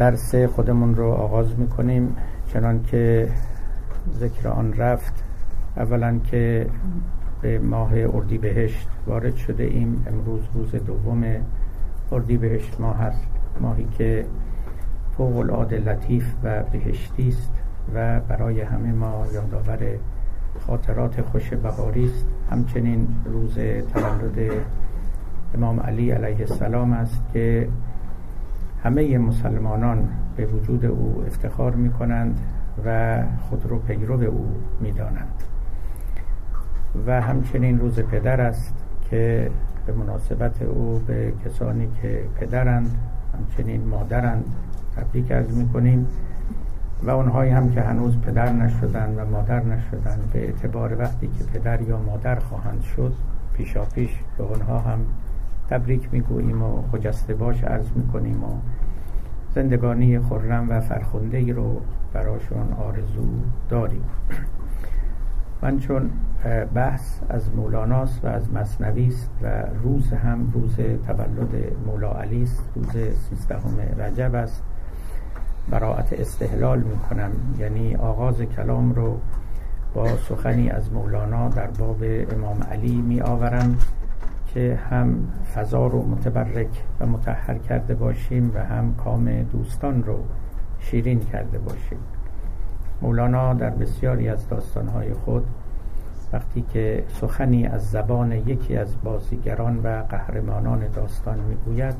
درس خودمون رو آغاز می‌کنیم چنان که ذکر آن رفت. اولا که به ماه اردیبهشت وارد شده ایم. امروز روز دوم اردیبهشت ماه هست ماهی که فوق العاده لطیف و بهشتی است و برای همه ما یادآور خاطرات خوش بهاری است. همچنین روز تولد امام علی علیه السلام است که همه مسلمانان به وجود او افتخار می کنند و خود رو پیرو او می دانند و همچنین روز پدر است که به مناسبت او به کسانی که پدرند همچنین مادرند تبریک از می کنیم و اونهایی هم که هنوز پدر نشدن و مادر نشدن به اعتبار وقتی که پدر یا مادر خواهند شد پیشا پیش به اونها هم تبریک می‌گوییم و خجسته باش عرض می‌کنیم و زندگانی خرم و فرخنده ای رو براشون آرزو داریم. من چون بحث از مولاناست و از مصنوی است و روز هم روز تولد مولا علی است روز سیزدهم رجب است. براعت استحلال می‌کنم یعنی آغاز کلام رو با سخنی از مولانا در باب امام علی می آورم که هم فضا رو متبرک و متحر کرده باشیم و هم کام دوستان رو شیرین کرده باشیم. مولانا در بسیاری از داستانهای خود وقتی که سخنی از زبان یکی از بازیگران و قهرمانان داستان می‌گوید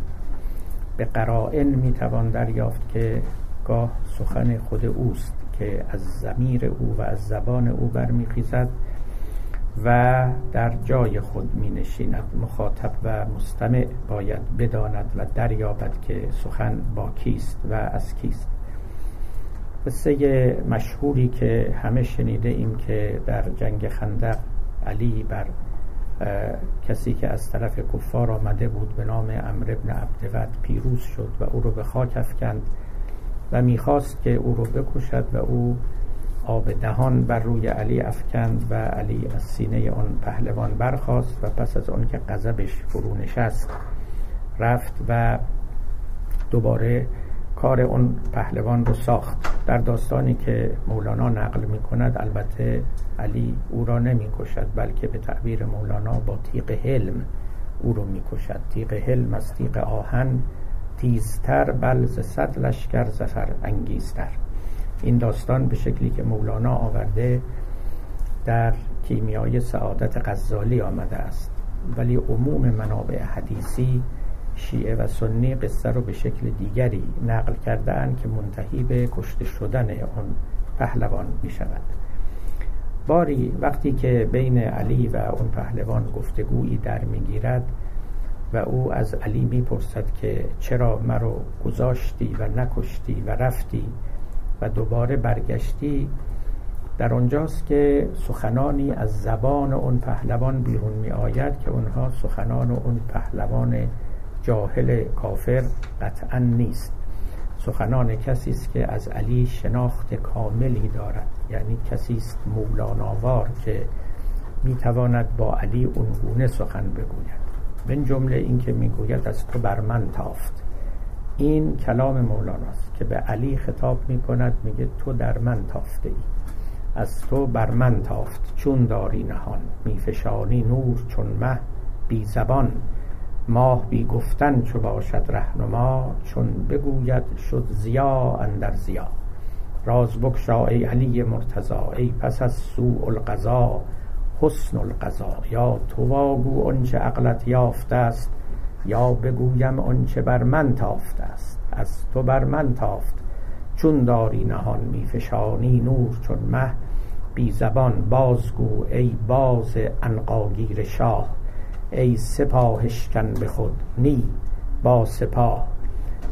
به قرائن می‌توان دریافت که گاه سخن خود اوست که از زمیر او و از زبان او برمیخیزد. و در جای خود می نشیند مخاطب و مستمع باید بداند و دریابد که سخن با کیست و از کیست. قصه مشهوری که همه شنیده ایم که در جنگ خندق علی بر کسی که از طرف کفار آمده بود به نام امر ابن عبدود پیروز شد و او رو به خاک افکند و می‌خواست که او رو بکشد و او آب دهان بر روی علی افکند و علی از سینه آن پهلوان برخاست و پس از آن که غضبش فرو نشست رفت و دوباره کار اون پهلوان رو ساخت. در داستانی که مولانا نقل می کند البته علی او را نمی کشد بلکه به تعبیر مولانا با تیغ حلم او رو می کشد تیغ حلم از تیغ آهن تیزتر بل ز صد لشکر زفر انگیزتر. این داستان به شکلی که مولانا آورده در کیمیای سعادت غزالی آمده است. ولی عموم منابع حدیثی شیعه و سنی قصه رو به شکل دیگری نقل کرده که منتهی به کشته شدن آن پهلوان می شود باری وقتی که بین علی و اون پهلوان گفتگویی در می‌گیرد و او از علی می‌پرسد که چرا مرا گذاشتی و نکشتی و رفتی و دوباره برگشتی در آنجاست که سخنانی از زبان اون پهلوان بیرون می آید که اونها سخنان اون پهلوان جاهل کافر قطعا نیست. سخنان کسی است که از علی شناخت کاملی دارد. یعنی کسی است مولاناوار که می‌تواند با علی اونگونه سخن بگوید. من جمله این که می‌گوید از تو بر من تافت. این کلام مولاناست که به علی خطاب می کند میگه تو در من تافته ای از تو بر من تافت چون داری نهان. میفشانی نور چون مه بی زبان. ماه بی گفتن چو باشد رهنما چون بگوید شد زیا اندر زیا راز بکشا ای علی مرتضا ای پس از سوء القضا حسن القضا یا تو واگو آنچه عقلت یافته است یا بگویم آنچه بر من تافته است از تو بر من تافت. چون داری نهان میفشانی نور چون مه بی زبان بازگو ای باز عنقاگیر شاه. ای سپاهشکن به خود نی با سپاه.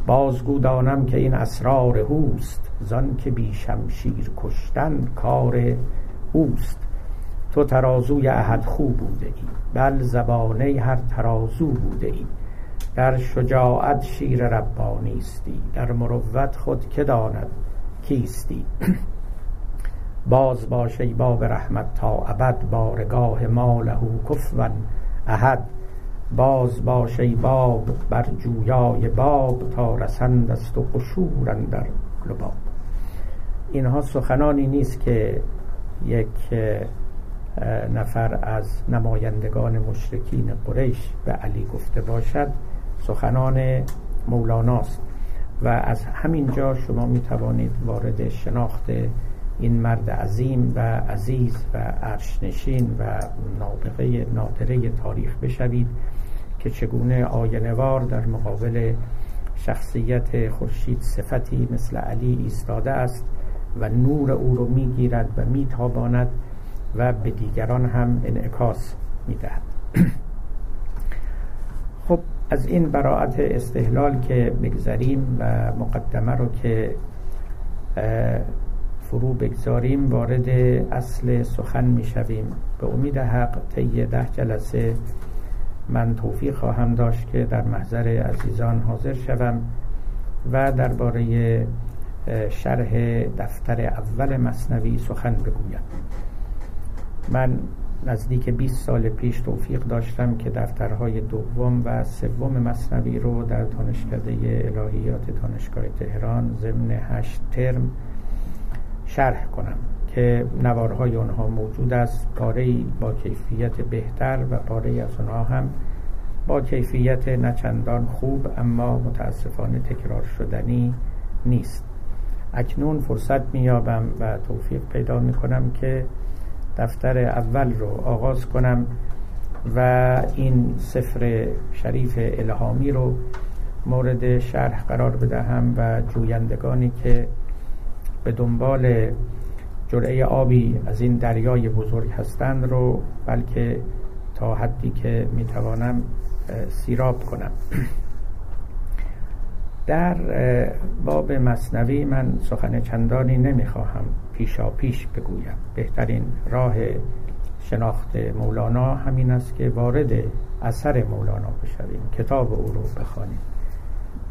بازگو دانم که این اسرار هوست زان که بی شمشیر کشتن کار اوست. تو ترازوی احد خوب بوده ای بل زبانه هر ترازو بوده ای در شجاعت شیر ربانیستی در مروت خود که داند کیستی. باز باش ای باب رحمت تا ابد بارگاه ما له کفوا احد. باز باش ای باب بر جویای باب تا رسند است و قشور در لباب. اینها سخنانی نیست که یک نفر از نمایندگان مشرکین قریش به علی گفته باشد. سخنان مولاناست. و از همین جا شما می توانید وارد شناخت این مرد عظیم و عزیز و عرشنشین و نابغه نادره تاریخ بشوید که چگونه آینوار در مقابل شخصیت خورشید صفتی مثل علی ایستاده است و نور او رو می‌گیرد و میتاباند و به دیگران هم انعکاس می‌دهد. خب از این براعت استحلال که بگذاریم و مقدمه رو که فرو بگذاریم وارد اصل سخن می‌شویم. به امید حق طی ده جلسه من توفیق خواهم داشت که در محضر عزیزان حاضر شوم و درباره شرح دفتر اول مصنوی سخن بگویم. من نزدیک 20 سال پیش توفیق داشتم که دفترهای دوم و سوم مصنوی رو در دانشکده الهیات دانشگاه تهران ضمن هشت ترم شرح کنم که نوارهای آنها موجود است پاره با کیفیت بهتر و پاره از آنها هم با کیفیت نچندان خوب اما متاسفانه تکرار شدنی نیست. اکنون فرصت میابم و توفیق پیدا می‌کنم که دفتر اول رو آغاز کنم و این سفر شریف الهامی رو مورد شرح قرار بدهم و جویندگانی که به دنبال جرعه آبی از این دریای بزرگ هستند رو بلکه تا حدی که می‌توانم سیراب کنم. در باب مصنوی من سخن چندانی نمی‌خواهم پیشا پیش بگویم. بهترین راه شناخت مولانا همین است که وارد اثر مولانا بشویم. کتاب او رو بخوانیم.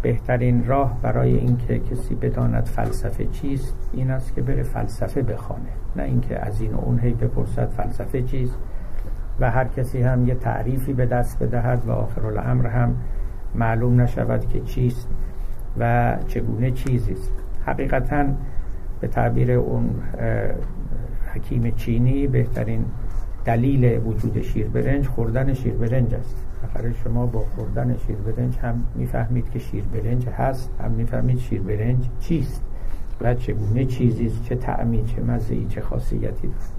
بهترین راه برای اینکه کسی بداند فلسفه چیست این است که بره فلسفه بخوانه. نه اینکه از این و اون هی بپرسد فلسفه چیست و هر کسی هم یه تعریفی به دست بدهد و آخر الامر هم معلوم نشود که چیست. و چگونه چیزی است. حقیقتا به تعبیر اون حکیم چینی بهترین دلیل وجود شیر برنج خوردن شیر برنج است. آخر شما با خوردن شیر برنج هم می‌فهمید که شیر برنج هست هم می‌فهمید شیر برنج چیست و چگونه چیزی چه تعمی چه مزهی چه خاصیتی دارد.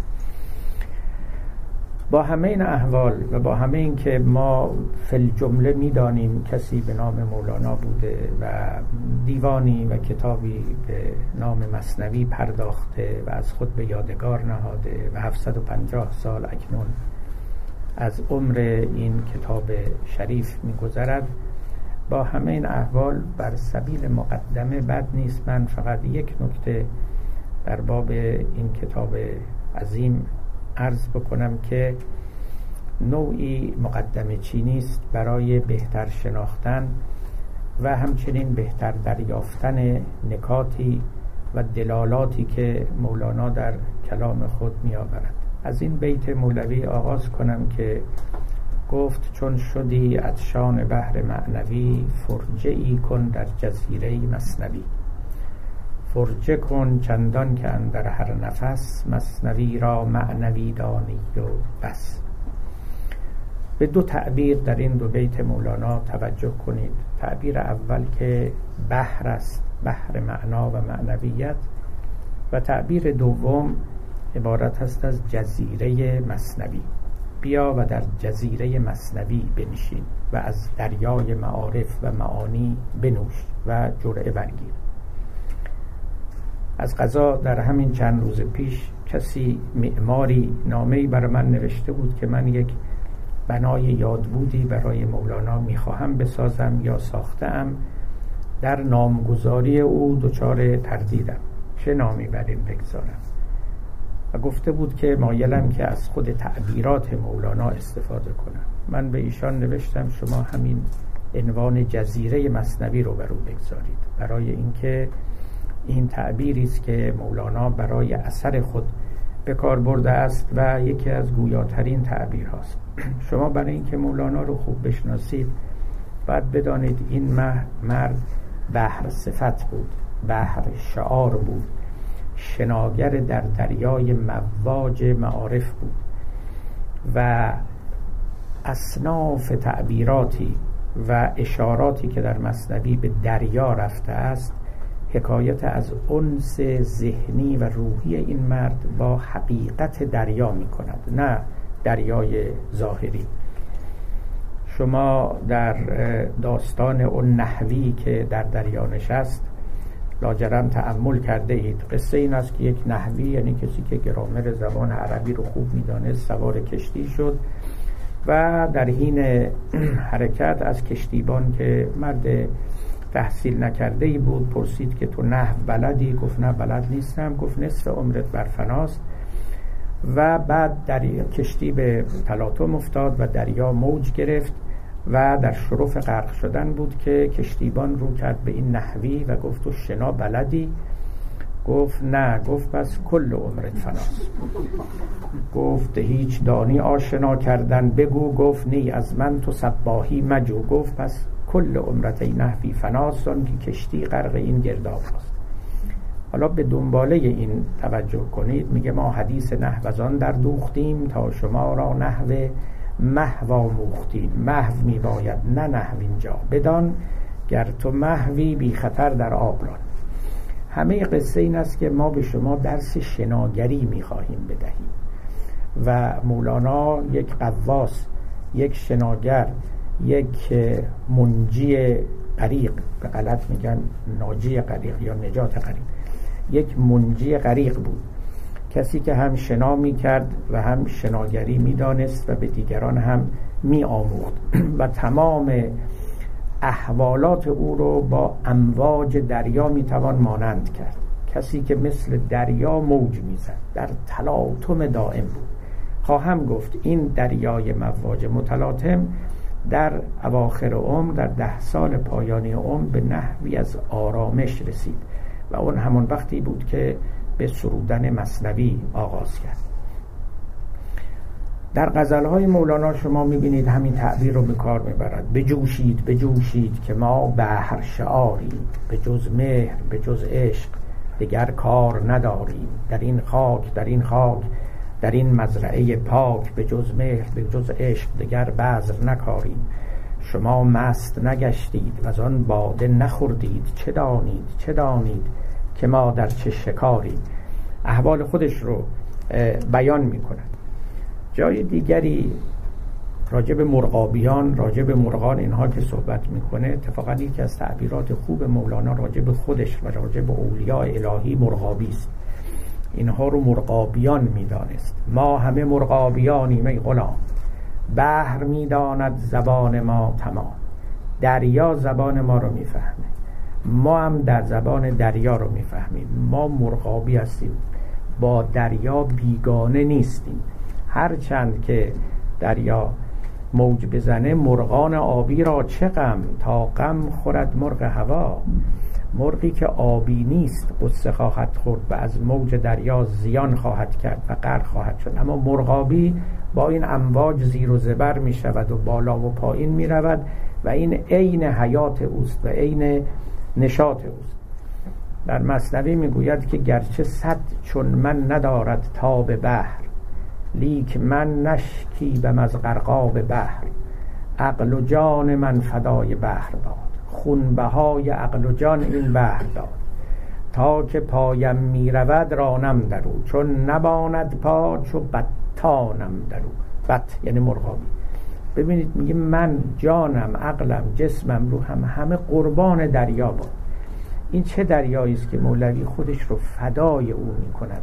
با همه این احوال و با همه این که ما فل جمله می‌دانیم کسی به نام مولانا بوده و دیوانی و کتابی به نام مصنوی پرداخته و از خود به یادگار نهاده و 750 سال اکنون از عمر این کتاب شریف میگذرد با همه این احوال بر سبیل مقدمه بد نیست. من فقط یک نکته در باب این کتاب عظیم عرض بکنم که نوعی مقدمه چینی است برای بهتر شناختن و همچنین بهتر دریافتن نکاتی و دلالاتی که مولانا در کلام خود می آورد از این بیت مولوی آغاز کنم که گفت چون شدی عطشان بحر معنوی فرجه ای کن در جزیره مصنوی. فرجه کن چندان که اندر هر نفس مصنوی را معنوی دانی و بس. به دو تعبیر در این دو بیت مولانا توجه کنید. تعبیر اول که بحر است بحر معنا و معنویت. و تعبیر دوم عبارت است از جزیره مصنوی بیا و در جزیره مصنوی بنشین و از دریای معارف و معانی بنوش و جرعه برگیر. از قضا در همین چند روز پیش کسی معماری نامه‌ای بر من نوشته بود که من یک بنای یادبودی برای مولانا می‌خواهم بسازم یا ساختم در نامگذاری او دچار تردیدم. چه نامی بر این بگذارم؟ و گفته بود که مایلم که از خود تعبیرات مولانا استفاده کنم. من به ایشان نوشتم شما همین عنوان جزیره مصنوی رو بر او بگذارید. برای اینکه این تعبیری است که مولانا برای اثر خود به کار برده است و یکی از گویاترین تعبیر هاست شما برای اینکه مولانا رو خوب بشناسید باید بدانید این مرد بحر صفت بود بحر شعار بود شناگر در دریای مواج معارف بود و اصناف تعبیراتی و اشاراتی که در مصنوی به دریا رفته است حکایت از انس ذهنی و روحی این مرد با حقیقت دریا می کند نه دریای ظاهری. شما در داستان اون نحوی که در دریا نشست لاجرم تعمل کرده اید. قصه این است که یک نحوی یعنی کسی که گرامر زبان عربی رو خوب می‌دانست سوار کشتی شد و در حین حرکت از کشتیبان که مرد تحصیل نکرده ای بود پرسید که تو نحو بلدی؟ گفت نه بلد نیستم. گفت نصف عمرت بر فناست. و بعد در کشتی به تلاطم افتاد و دریا موج گرفت و در شرف غرق شدن بود که کشتیبان رو کرد به این نحوی و گفت تو شنا بلدی؟ گفت نه. گفت پس کل عمرت فناست. گفت هیچ دانی آشنا کردن بگو. گفت نی از من تو سباهی مجو. گفت پس کل عمرت نحوی فناست که کشتی غرق این گرداب است حالا به دنباله این توجه کنید میگه ما حدیث نحوزان در دوختیم تا شما را نحو محو آموختیم. محو میباید نه نحو اینجا. بدان گر تو محوی بی خطر در آبران همه قصه این است که ما به شما درس شناگری می‌خواهیم بدهیم. و مولانا یک قواس یک شناگر یک منجی غریق. به غلط میگن ناجی غریق یا نجات غریق. یک منجی غریق بود. کسی که هم شنا می کرد و هم شناگری می دانست و به دیگران هم می آموخت و تمام احوالات او رو با امواج دریا می توان مانند کرد. کسی که مثل دریا موج می‌زد در تلاطم دائم بود. خواهم گفت این دریای مواج متلاطم در اواخر عمر در ده سال پایانی عمر به نحوی از آرامش رسید و اون همون وقتی بود که به سرودن مصنوی آغاز کرد. در غزلهای مولانا شما می‌بینید همین تعبیر رو به کار می‌برد. بجوشید بجوشید که ما بحر شعاریم. به جز مهر به جز عشق دیگر کار نداریم. در این خاک در این خاک در این مزرعه پاک به جز مهر به جز عشق دیگر بذر نکاریم شما مست نگشتید و از آن باده نخوردید. چه دانید؟ چه دانید که ما در چه شکاری احوال خودش رو بیان می کند جای دیگری راجب مرغابیان راجب مرغان اینها که صحبت می‌کنه اتفاقا یکی از تعبیرات خوب مولانا راجب خودش و راجب اولیاء الهی مرغابی است. اینها رو مرغابیان می‌دانست. ما همه مرغابیانیم ای غلام. بحر می‌داند زبان ما تمام. دریا زبان ما رو می‌فهمه. ما هم در زبان دریا رو می‌فهمیم. ما مرغابی هستیم. با دریا بیگانه نیستیم. هرچند که دریا موج بزنه مرغان آبی را چه غم؟ تا غم خورد مرغ هوا. مرغی که آبی نیست قصه خواهد خورد و از موج دریا زیان خواهد کرد و غرق خواهد شد. اما مرغابی با این امواج زیر و زبر می شود و بالا و پایین می رود و این عین حیات اوست و عین نشاط اوست. در مصنوی می‌گوید که گرچه صد چون من ندارد تاب بحر لیک من نشکیبم از غرقاب بحر. عقل و جان من فدای بحر باد. خونبهای عقل و جان این بحر داد. تا که پایم می‌رود رانم درو چون نباند پا چو بطانم درو بط یعنی مرغابی. ببینید میگه من جانم عقلم جسمم رو هم همه قربان دریا باد. این چه دریایی است که مولوی خودش رو فدای او می کند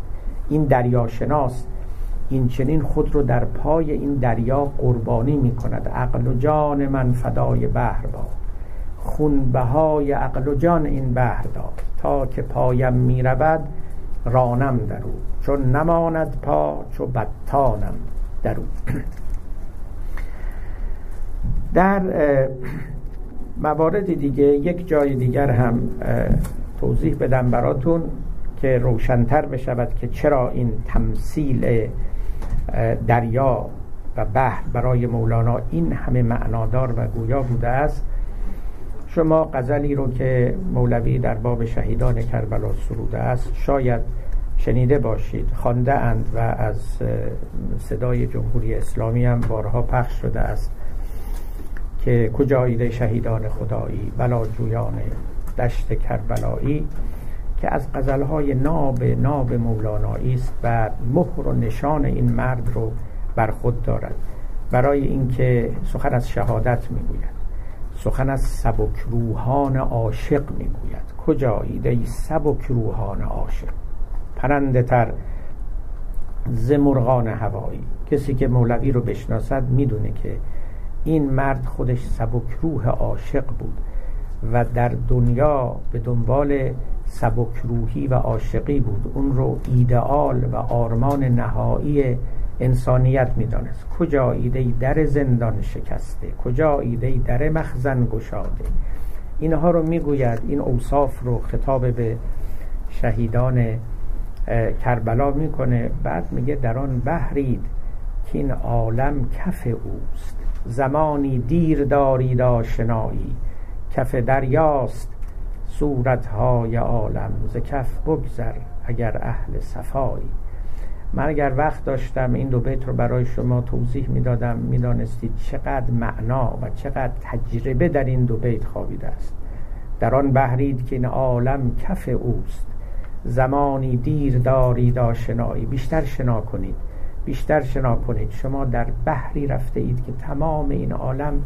این دریا شناس این چنین خود رو در پای این دریا قربانی می کند عقل و جان من فدای بحر باد. خون بهای عقل و جان این بحر داد. تا که پایم می رود رانم درو چون نماند پا چو بدتانم درو در موارد دیگه یک جای دیگر هم توضیح بدم براتون که روشنتر بشود که چرا این تمثیل دریا و بحر برای مولانا این همه معنادار و گویا بوده است. شما غزلی رو که مولوی در باب شهیدان کربلا سروده است شاید شنیده باشید. خانده اند و از صدای جمهوری اسلامی هم بارها پخش شده است که کجایید شهیدان خدایی؟ بلاجویان دشت کربلایی که از غزلهای ناب ناب مولانایی است و مهر و نشان این مرد رو بر خود دارد. برای اینکه سخن از شهادت می‌گوید. سخن از سبک روحان عاشق می‌گوید. کجا ایده سبک روحان عاشق؟ پرنده تر ز مرغان هوایی. کسی که مولوی رو بشناسد می‌دونه که این مرد خودش سبک روح عاشق بود و در دنیا به دنبال سبک روحی و عاشقی بود. اون رو ایدئال و آرمان نهایی انسانیت می‌دانست. کجا ایده در زندان شکسته؟ کجا ایده در مخزن گشاده? اینها رو می‌گوید این اوصاف رو خطاب به شهیدان کربلا می‌کنه. بعد میگه در آن بحرید که این عالم کف اوست. زمانی دیر دارید آشنایی. کف دریاست صورتهای عالم. ز کف بگذر اگر اهل صفایی. من اگر وقت داشتم این دو بیت رو برای شما توضیح می‌دادم می‌دانستید چقدر معنا و چقدر تجربه در این دو بیت خوابیده است. در آن بحرید که این عالم کف اوست. زمانی دیر دارید آشنایی بیشتر شنا کنید. بیشتر شنا کنید. شما در بحری رفته اید که تمام این عالم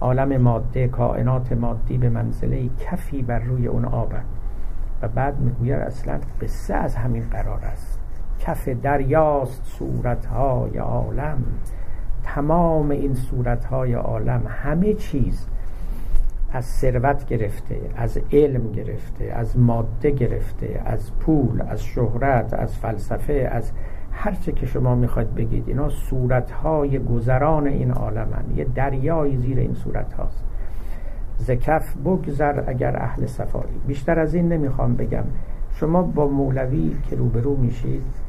عالم ماده کائنات مادی به منزله کفی بر روی اون آبند و بعد می‌گوید اصلا قصه از همین قرار است. کف دریاست صورتهای عالم. تمام این صورتهای عالم همه چیز از ثروت گرفته از علم گرفته از ماده گرفته از پول از شهرت از فلسفه از هر چه که شما می‌خواید بگید. اینا صورتهای گذران این عالمن. یه دریایی زیر این صورت هاست زکف بگذر اگر اهل صفایی. بیشتر از این نمی‌خوام بگم. شما با مولوی که روبرو میشید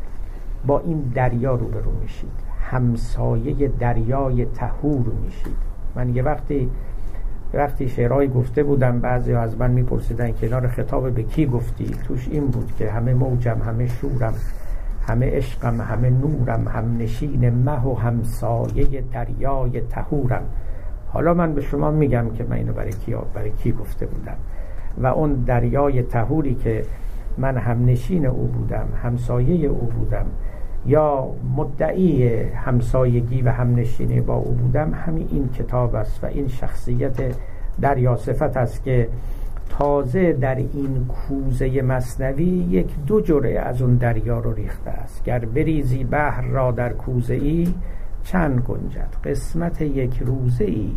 با این دریا روبرو میشید. همسایه دریای تهور میشید. من یه وقتی وقتی شعرهایی گفته بودم بعضی از من میپرسیدن کنار خطاب به کی گفتی؟ توش این بود که همه موجم همه شورم همه عشقم همه نورم هم نشین مه و همسایه دریای تهورم حالا من به شما میگم که من اینو برای کی, برای کی گفته بودم. و اون دریای تهوری که من هم نشین او بودم همسایه او بودم یا مدعی همسایگی و همنشینی با او بودم همین این کتاب است و این شخصیت دریا صفت است که تازه در این کوزه مصنوی یک دو جره از اون دریا رو ریخته است. گر بریزی بحر را در کوزه ای چند گنجد؟ قسمت یک روزه ای.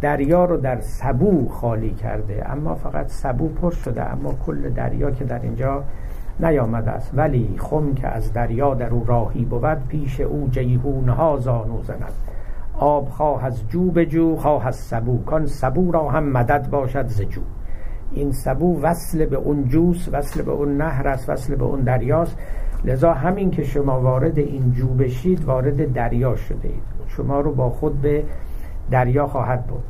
دریا رو در سبو خالی کرده اما فقط سبو پر شده اما کل دریا که در اینجا نیامده است. ولی خم که از دریا در او راهی بود پیش او جیهونها زانو زند. آب خواه از جو به جو خواه از سبو. کان سبو را هم مدد باشد ز جو. این سبو وصل به اون جوس وصل به اون نهر است وصل به اون دریاست. لذا همین که شما وارد این جو بشید وارد دریا شده اید. شما رو با خود به دریا خواهد بود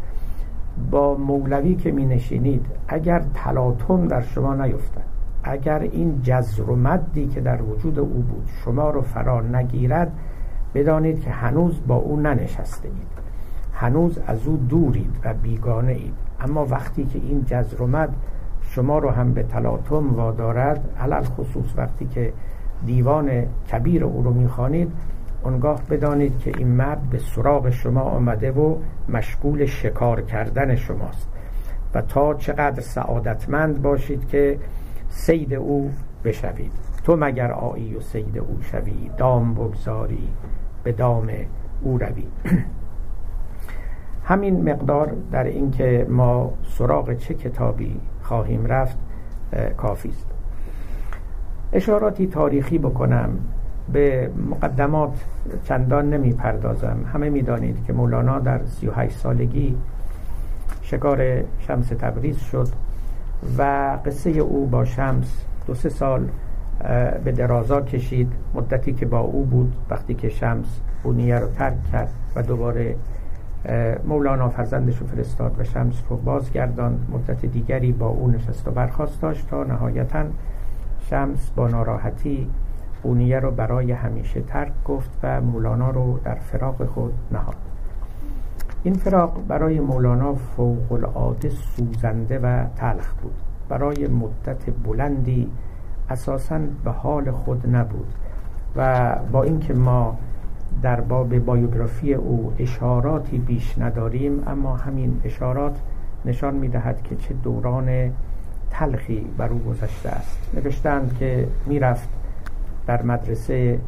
با مولوی که می نشینید اگر تلاطم در شما نیفتد. اگر این جزر و مدی که در وجود او بود شما رو فرا نگیرد بدانید که هنوز با او ننشسته اید هنوز از او دورید و بیگانه اید اما وقتی که این جزر و مد شما رو هم به تلاطم وادارد علل خصوص وقتی که دیوان کبیر او رو می‌خوانید اونگاه بدانید که این مرد به سراغ شما آمده و مشغول شکار کردن شماست. و تا چقدر سعادتمند باشید که سید او بشوید. تو مگر آیی و سید او شوی؟ دام بگذاری به دام او روی. همین مقدار در اینکه ما سراغ چه کتابی خواهیم رفت کافی است. اشاراتی تاریخی بکنم به مقدمات چندان نمی پردازم همه می دانید که مولانا در 38 سالگی شکار شمس تبریز شد. و قصه او با شمس دو سه سال به درازا کشید. مدتی که با او بود وقتی که شمس بونیه رو ترک کرد و دوباره مولانا فرزندش رو فرستاد و شمس رو بازگردان مدت دیگری با او نشست و برخواست داشت تا نهایتا شمس با ناراحتی بونیه رو برای همیشه ترک گفت و مولانا رو در فراق خود نهاد. این فراق برای مولانا فوق العاده سوزنده و تلخ بود. برای مدت بلندی اساسا به حال خود نبود و با اینکه ما در باب بایوگرافی او اشاراتی بیش نداریم اما همین اشارات نشان می‌دهد که چه دوران تلخی بر او گذشته است. نوشتند که می‌رفت در مدرسه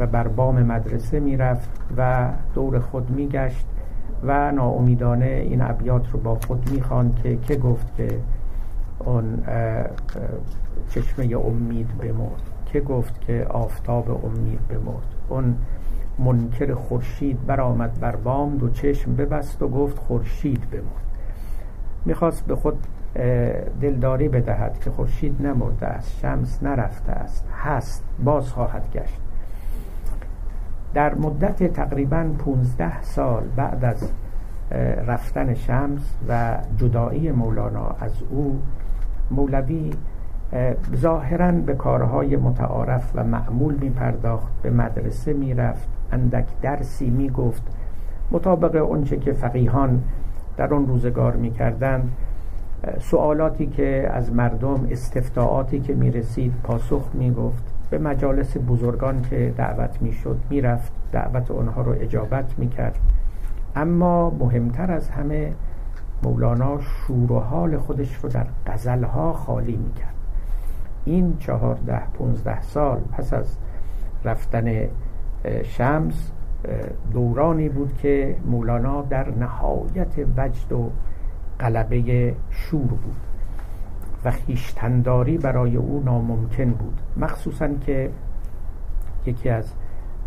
و بر بام مدرسه می‌رفت و دور خود میگشت و ناامیدانه این ابیات رو با خود می‌خواند که که گفت که اون چشمه امید بمرد. که گفت که آفتاب امید بمرد. اون منکر خورشید برآمد بر بام دو چشم ببست و گفت خورشید بمرد. می‌خواست به خود دلداری بدهد که خورشید نمرده است شمس نرفته است هست باز خواهد گشت. در مدت تقریبا 15 سال بعد از رفتن شمس و جدایی مولانا از او مولوی ظاهرا به کارهای متعارف و معمول می پرداخت به مدرسه می رفت اندک درسی می گفت مطابق اونچه که فقیهان در آن روزگار می کردند سوالاتی که از مردم استفتاعاتی که می رسید پاسخ می گفت به مجالس بزرگان که دعوت می شد می رفت دعوت آنها رو اجابت می کرد اما مهمتر از همه مولانا شور و حال خودش رو در غزلها خالی می کرد این چهارده پونزده سال پس از رفتن شمس دورانی بود که مولانا در نهایت وجد و قلبه شور بود. و خیشتنداری برای او ناممکن بود. مخصوصا که یکی از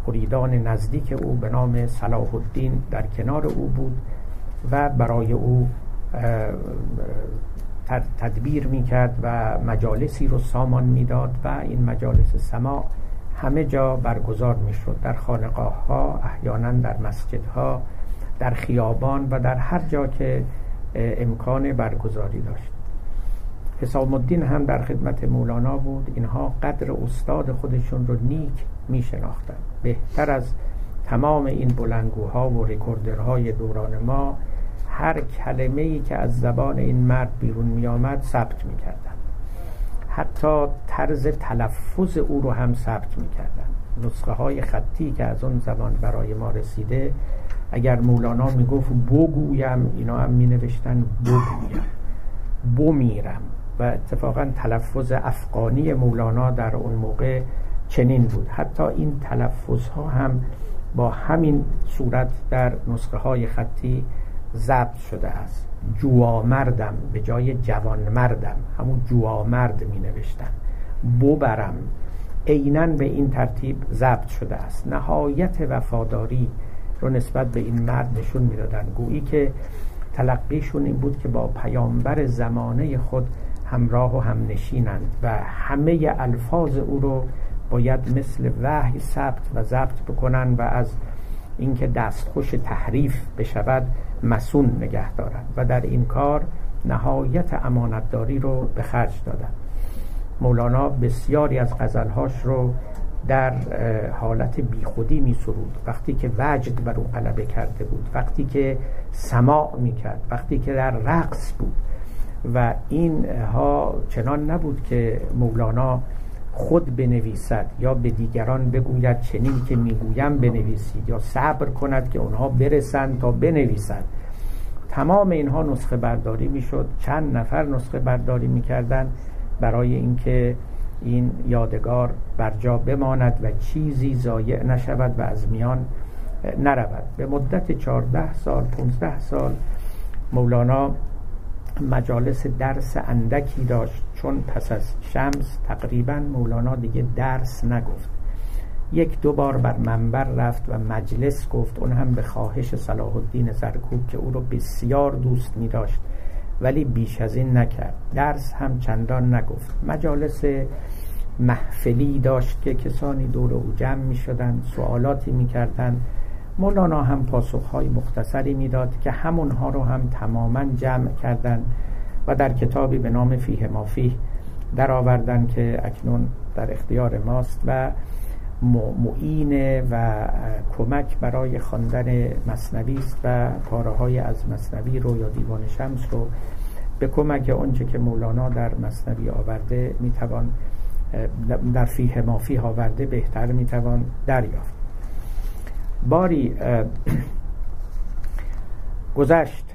مریدان نزدیک او به نام صلاح الدین در کنار او بود و برای او تدبیر می‌کرد و مجالسی رو سامان می‌داد و این مجالس سما همه جا برگزار می‌شد. در خانقاه ها احیانا در مسجدها در خیابان و در هر جا که امکان برگزاری داشت. حسام الدین هم در خدمت مولانا بود. اینها قدر استاد خودشون رو نیک می شناختن بهتر از تمام این بلنگوها و رکوردرهای دوران ما هر کلمه ای که از زبان این مرد بیرون می آمد ثبت می کردن حتی طرز تلفظ او رو هم ثبت می کردن نسخه های خطی که از اون زمان برای ما رسیده اگر مولانا می گفت بگویم اینا هم می نوشتن بگویم. بمیرم. و اتفاقا تلفظ افغانی مولانا در اون موقع چنین بود. حتی این تلفظ ها هم با همین صورت در نسخه های خطی ضبط شده است. جوامردم به جای جوانمردم همون جوامرد می نوشتن ببرم. عینا به این ترتیب ضبط شده است. نهایت وفاداری رو نسبت به این مرد نشون می‌دادن. گویی که تلقیشون این بود که با پیامبر زمانه خود همراه و هم نشینند و همه الفاظ او رو باید مثل وحی ثبت و ضبط بکنن و از اینکه دستخوش تحریف بشود مسون نگه دارند و در این کار نهایت امانتداری رو به خرج دادن مولانا بسیاری از غزلهاش رو در حالت بیخودی می سرود وقتی که وجد بر او غلبه کرده بود وقتی که سماع می کرد وقتی که در رقص بود و این ها چنان نبود که مولانا خود بنویسد یا به دیگران بگوید چنین که می‌گویم بنویسید یا صبر کند که اونها برسند تا بنویسند تمام اینها نسخه برداری می‌شد. چند نفر نسخه برداری می‌کردند برای اینکه این یادگار بر جا بماند و چیزی ضایع نشود و از میان نرود. به مدت 14 سال 15 سال مولانا مجالس درس اندکی داشت. چون پس از شمس تقریبا مولانا دیگه درس نگفت. یک دو بار بر منبر رفت و مجلس گفت. اون هم به خواهش صلاح الدین سرکوب که او رو بسیار دوست می داشت ولی بیش از این نکرد. درس هم چندان نگفت. مجالس محفلی داشت که کسانی دور او جمع می شدن سوالاتی می کردن مولانا هم پاسخهای مختصری می‌داد که همونها رو هم تماما جمع کردن و در کتابی به نام فیه مافیه در آوردن که اکنون در اختیار ماست و معین و کمک برای خواندن مصنوی است و پاره های از مصنوی رو یا دیوان شمس رو به کمک آنچه که مولانا در مصنوی آورده می‌توان در فیه مافی آورده بهتر می‌توان دریافت. باری گذشت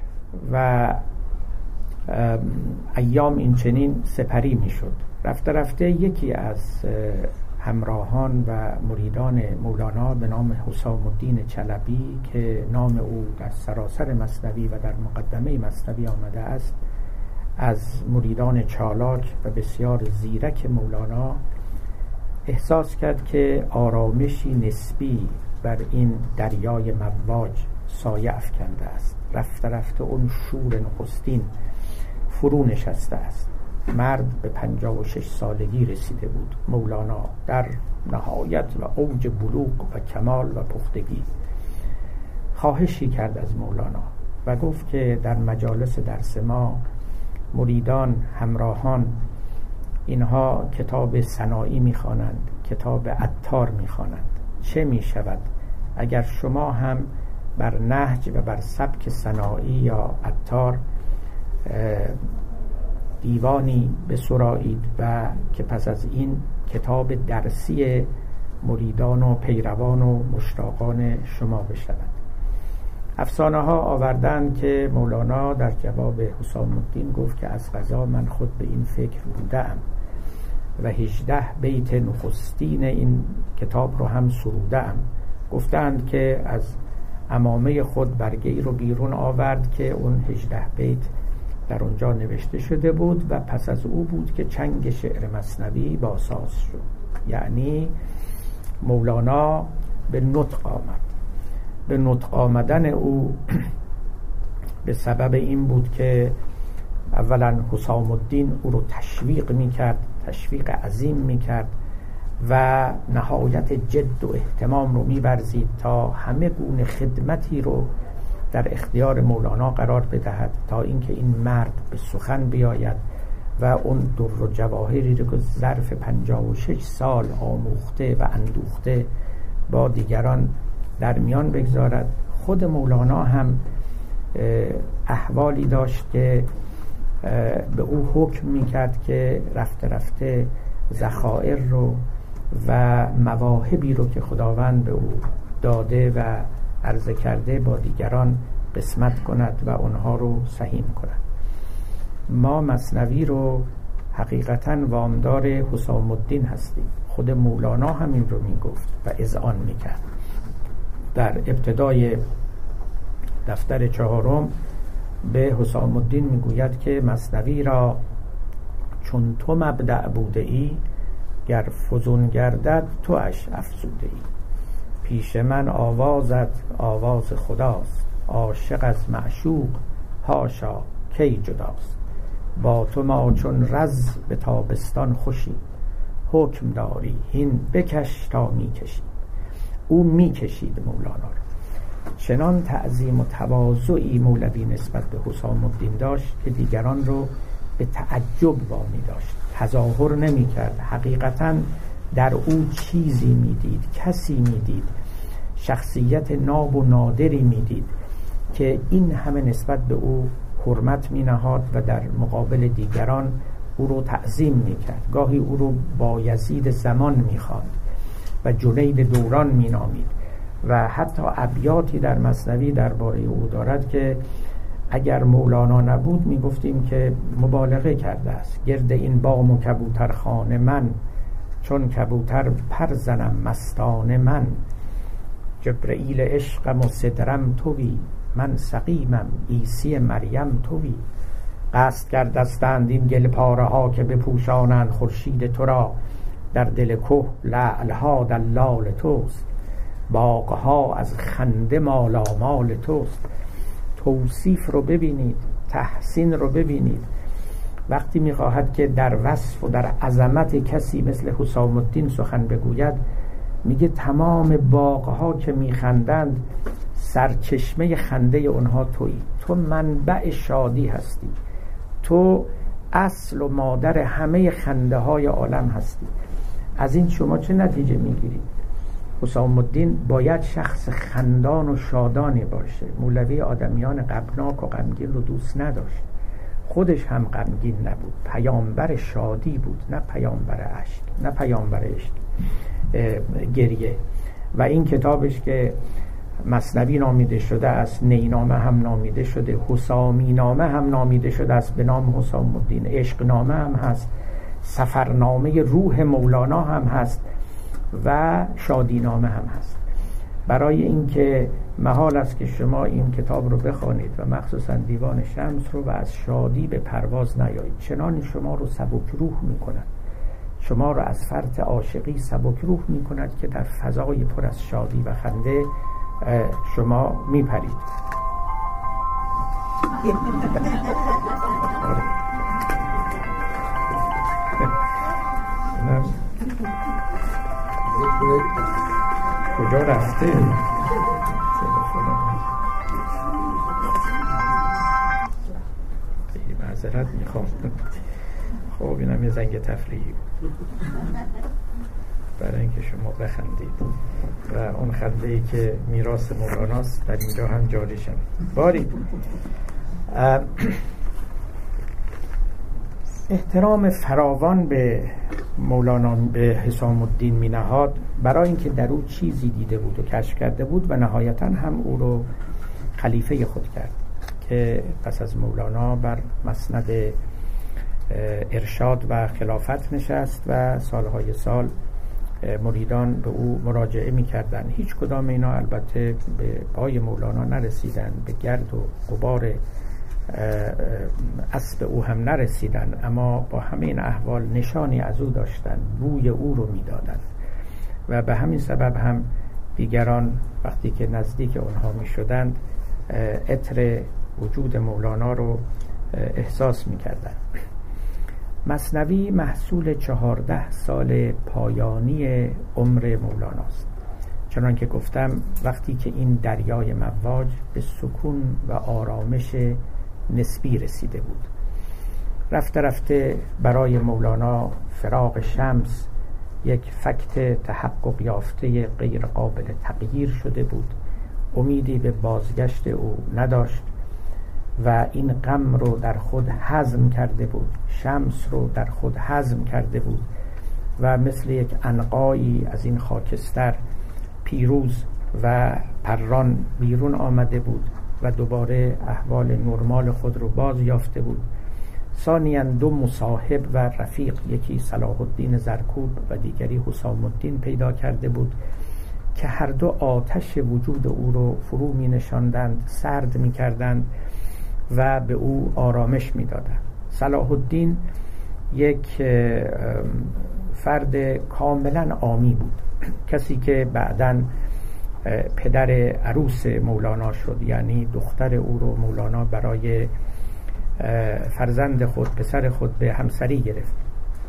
و ایام این چنین سپری می‌شد. رفته رفته یکی از همراهان و مریدان مولانا به نام حسام الدین چلبی که نام او در سراسر مصنوی و در مقدمه مصنوی آمده است از مریدان چالاک و بسیار زیرک مولانا احساس کرد که آرامشی نسبی بر این دریای مواج سایه افکنده است. رفته رفته اون شور نخستین فرو نشسته است. مرد به پنجاه و شش سالگی رسیده بود. مولانا در نهایت و اوج بلوغ و کمال و پختگی خواهشی کرد از مولانا و گفت که در مجالس درس ما مریدان همراهان اینها کتاب سنایی می‌خوانند کتاب عطار می‌خوانند. چه می‌شود؟ اگر شما هم بر نهج و بر سبک سنایی یا عطار دیوانی به سرایید و که پس از این کتاب درسی مریدان و پیروان و مشتاقان شما بشود. افسانه ها آوردن که مولانا در جواب حسام الدین گفت که از غذا من خود به این فکر بودم و هجده بیت نخستین این کتاب رو هم سرودم گفتند که از امامه خود برگه رو بیرون آورد که اون هجده بیت در اونجا نوشته شده بود و پس از او بود که چنگ شعر مصنوی باساز شد. یعنی مولانا به نطق آمد. به نطق آمدن او به سبب این بود که اولا حسام الدین او رو تشویق می‌کرد تشویق عظیم می‌کرد. و نهایت جد و احتمام رو میورزید تا همه گونه خدمتی رو در اختیار مولانا قرار بدهد تا اینکه این مرد به سخن بیاید و اون در و جواهری رو که ظرف 56 سال آموخته و اندوخته با دیگران در میان بگذارد. خود مولانا هم احوالی داشت که به او حکم می‌کرد که رفته رفته زخائر رو و مواهبی رو که خداوند به او داده و عرضه کرده با دیگران قسمت کند و آنها رو سهیم کند. ما مصنوی رو حقیقتا وامدار حسام الدین هستیم. خود مولانا همین رو می‌گفت و اذعان می‌کرد. در ابتدای دفتر چهارم به حسام الدین می‌گوید که مصنوی را چون تو مبدع بوده ای گر فزون گردد تو اش افزوده ای پیش من آوازت آواز خداست. عاشق از معشوق هاشا کی جداست. با تو ما چون رز به تابستان خوشی حکم داری هین بکش تا می‌کشی او می‌کشید مولانا را. چنان تعظیم و تواضعی مولوی نسبت به حسام الدین داشت که دیگران رو به تعجب وامی داشت. تظاهر نمی کرد حقیقتا در او چیزی می‌دید کسی می‌دید شخصیت ناب و نادری می‌دید که این همه نسبت به او حرمت می نهاد و در مقابل دیگران او رو تعظیم می کرد گاهی او رو با یزید زمان می و جنید دوران می نامید و حتی ابیاتی در مصنوی درباره او دارد که اگر مولانا نبود می گفتیم که مبالغه کرده است. گرد این بام و کبوتر خانه من چون کبوتر پر زنم مستان من. جبرئیل عشقم و صدرم توی من سقیمم ایسی مریم توی. قصد کردستند این گل پاره ها که بپوشانند خورشید تو را. در دل کوه لعلها دلال توست. باغها از خنده مالامال توست. توصیف رو ببینید تحسین رو ببینید. وقتی می‌خواهد که در وصف و در عظمت کسی مثل حسام الدین سخن بگوید میگه تمام باغها که میخندند سرچشمه خنده اونها تویی. تو منبع شادی هستی. تو اصل و مادر همه خنده های عالم هستی. از این شما چه نتیجه می‌گیرید؟ حسام الدین باید شخص خندان و شادانی باشه. مولوی آدمیان غمناک و غمگین رو دوست نداشت. خودش هم غمگین نبود. پیامبر شادی بود نه پیامبر اشک نه پیامبر گریه. و این کتابش که مصنوی نامیده شده است نینامه هم نامیده شده حسامی نامه هم نامیده شده است به نام حسام الدین عشق نامه هم هست سفرنامه روح مولانا هم هست. و شادینامه هم هست. برای اینکه محال است که شما این کتاب رو بخوانید و مخصوصا دیوان شمس رو و از شادی به پرواز نیایید. چنان شما رو سبک روح می کند شما رو از فرط عاشقی سبک روح می کند که در فضای پر از شادی و خنده شما می پرید کجا رفته خیلی معذرت می‌خوام. خب اینم یه زنگ تفریحی برای اینکه شما بخندید. و اون خنده ای که میراث مولاناست در اینجا هم جاری شد باری. احترام فراوان به مولانا به حسام الدین می نهاد برای اینکه در او چیزی دیده بود و کشف کرده بود و نهایتا هم او رو خلیفه خود کرد که پس از مولانا بر مسند ارشاد و خلافت نشست و سالهای سال مریدان به او مراجعه می‌کردن هیچ کدام اینا البته به پای مولانا نرسیدن به گرد و غبار اسب او هم نرسیدن اما با همین احوال نشانی از او داشتن بوی او رو می‌دادند و به همین سبب هم دیگران وقتی که نزدیک اونها می شدند عطر وجود مولانا رو احساس می کردن. مصنوی محصول چهارده سال پایانی عمر مولاناست چنان که گفتم وقتی که این دریای مواج به سکون و آرامش نسبی رسیده بود. رفته رفته برای مولانا فراغ شمس یک فکت تحقق یافته غیر قابل تغییر شده بود. امیدی به بازگشت او نداشت و این غم رو در خود حزم کرده بود. شمس رو در خود حزم کرده بود و مثل یک انقایی از این خاکستر پیروز و پران بیرون آمده بود. و دوباره احوال نرمال خود رو باز یافته بود. ثانیا دو مصاحب و رفیق یکی صلاح الدین زرکوب و دیگری حسام الدین پیدا کرده بود که هر دو آتش وجود او رو فرو می نشاندند سرد می کردند و به او آرامش می دادند. صلاح الدین یک فرد کاملا آمی بود. کسی که بعدا پدر عروس مولانا شد یعنی دختر او رو مولانا برای فرزند خود پسر خود به همسری گرفت.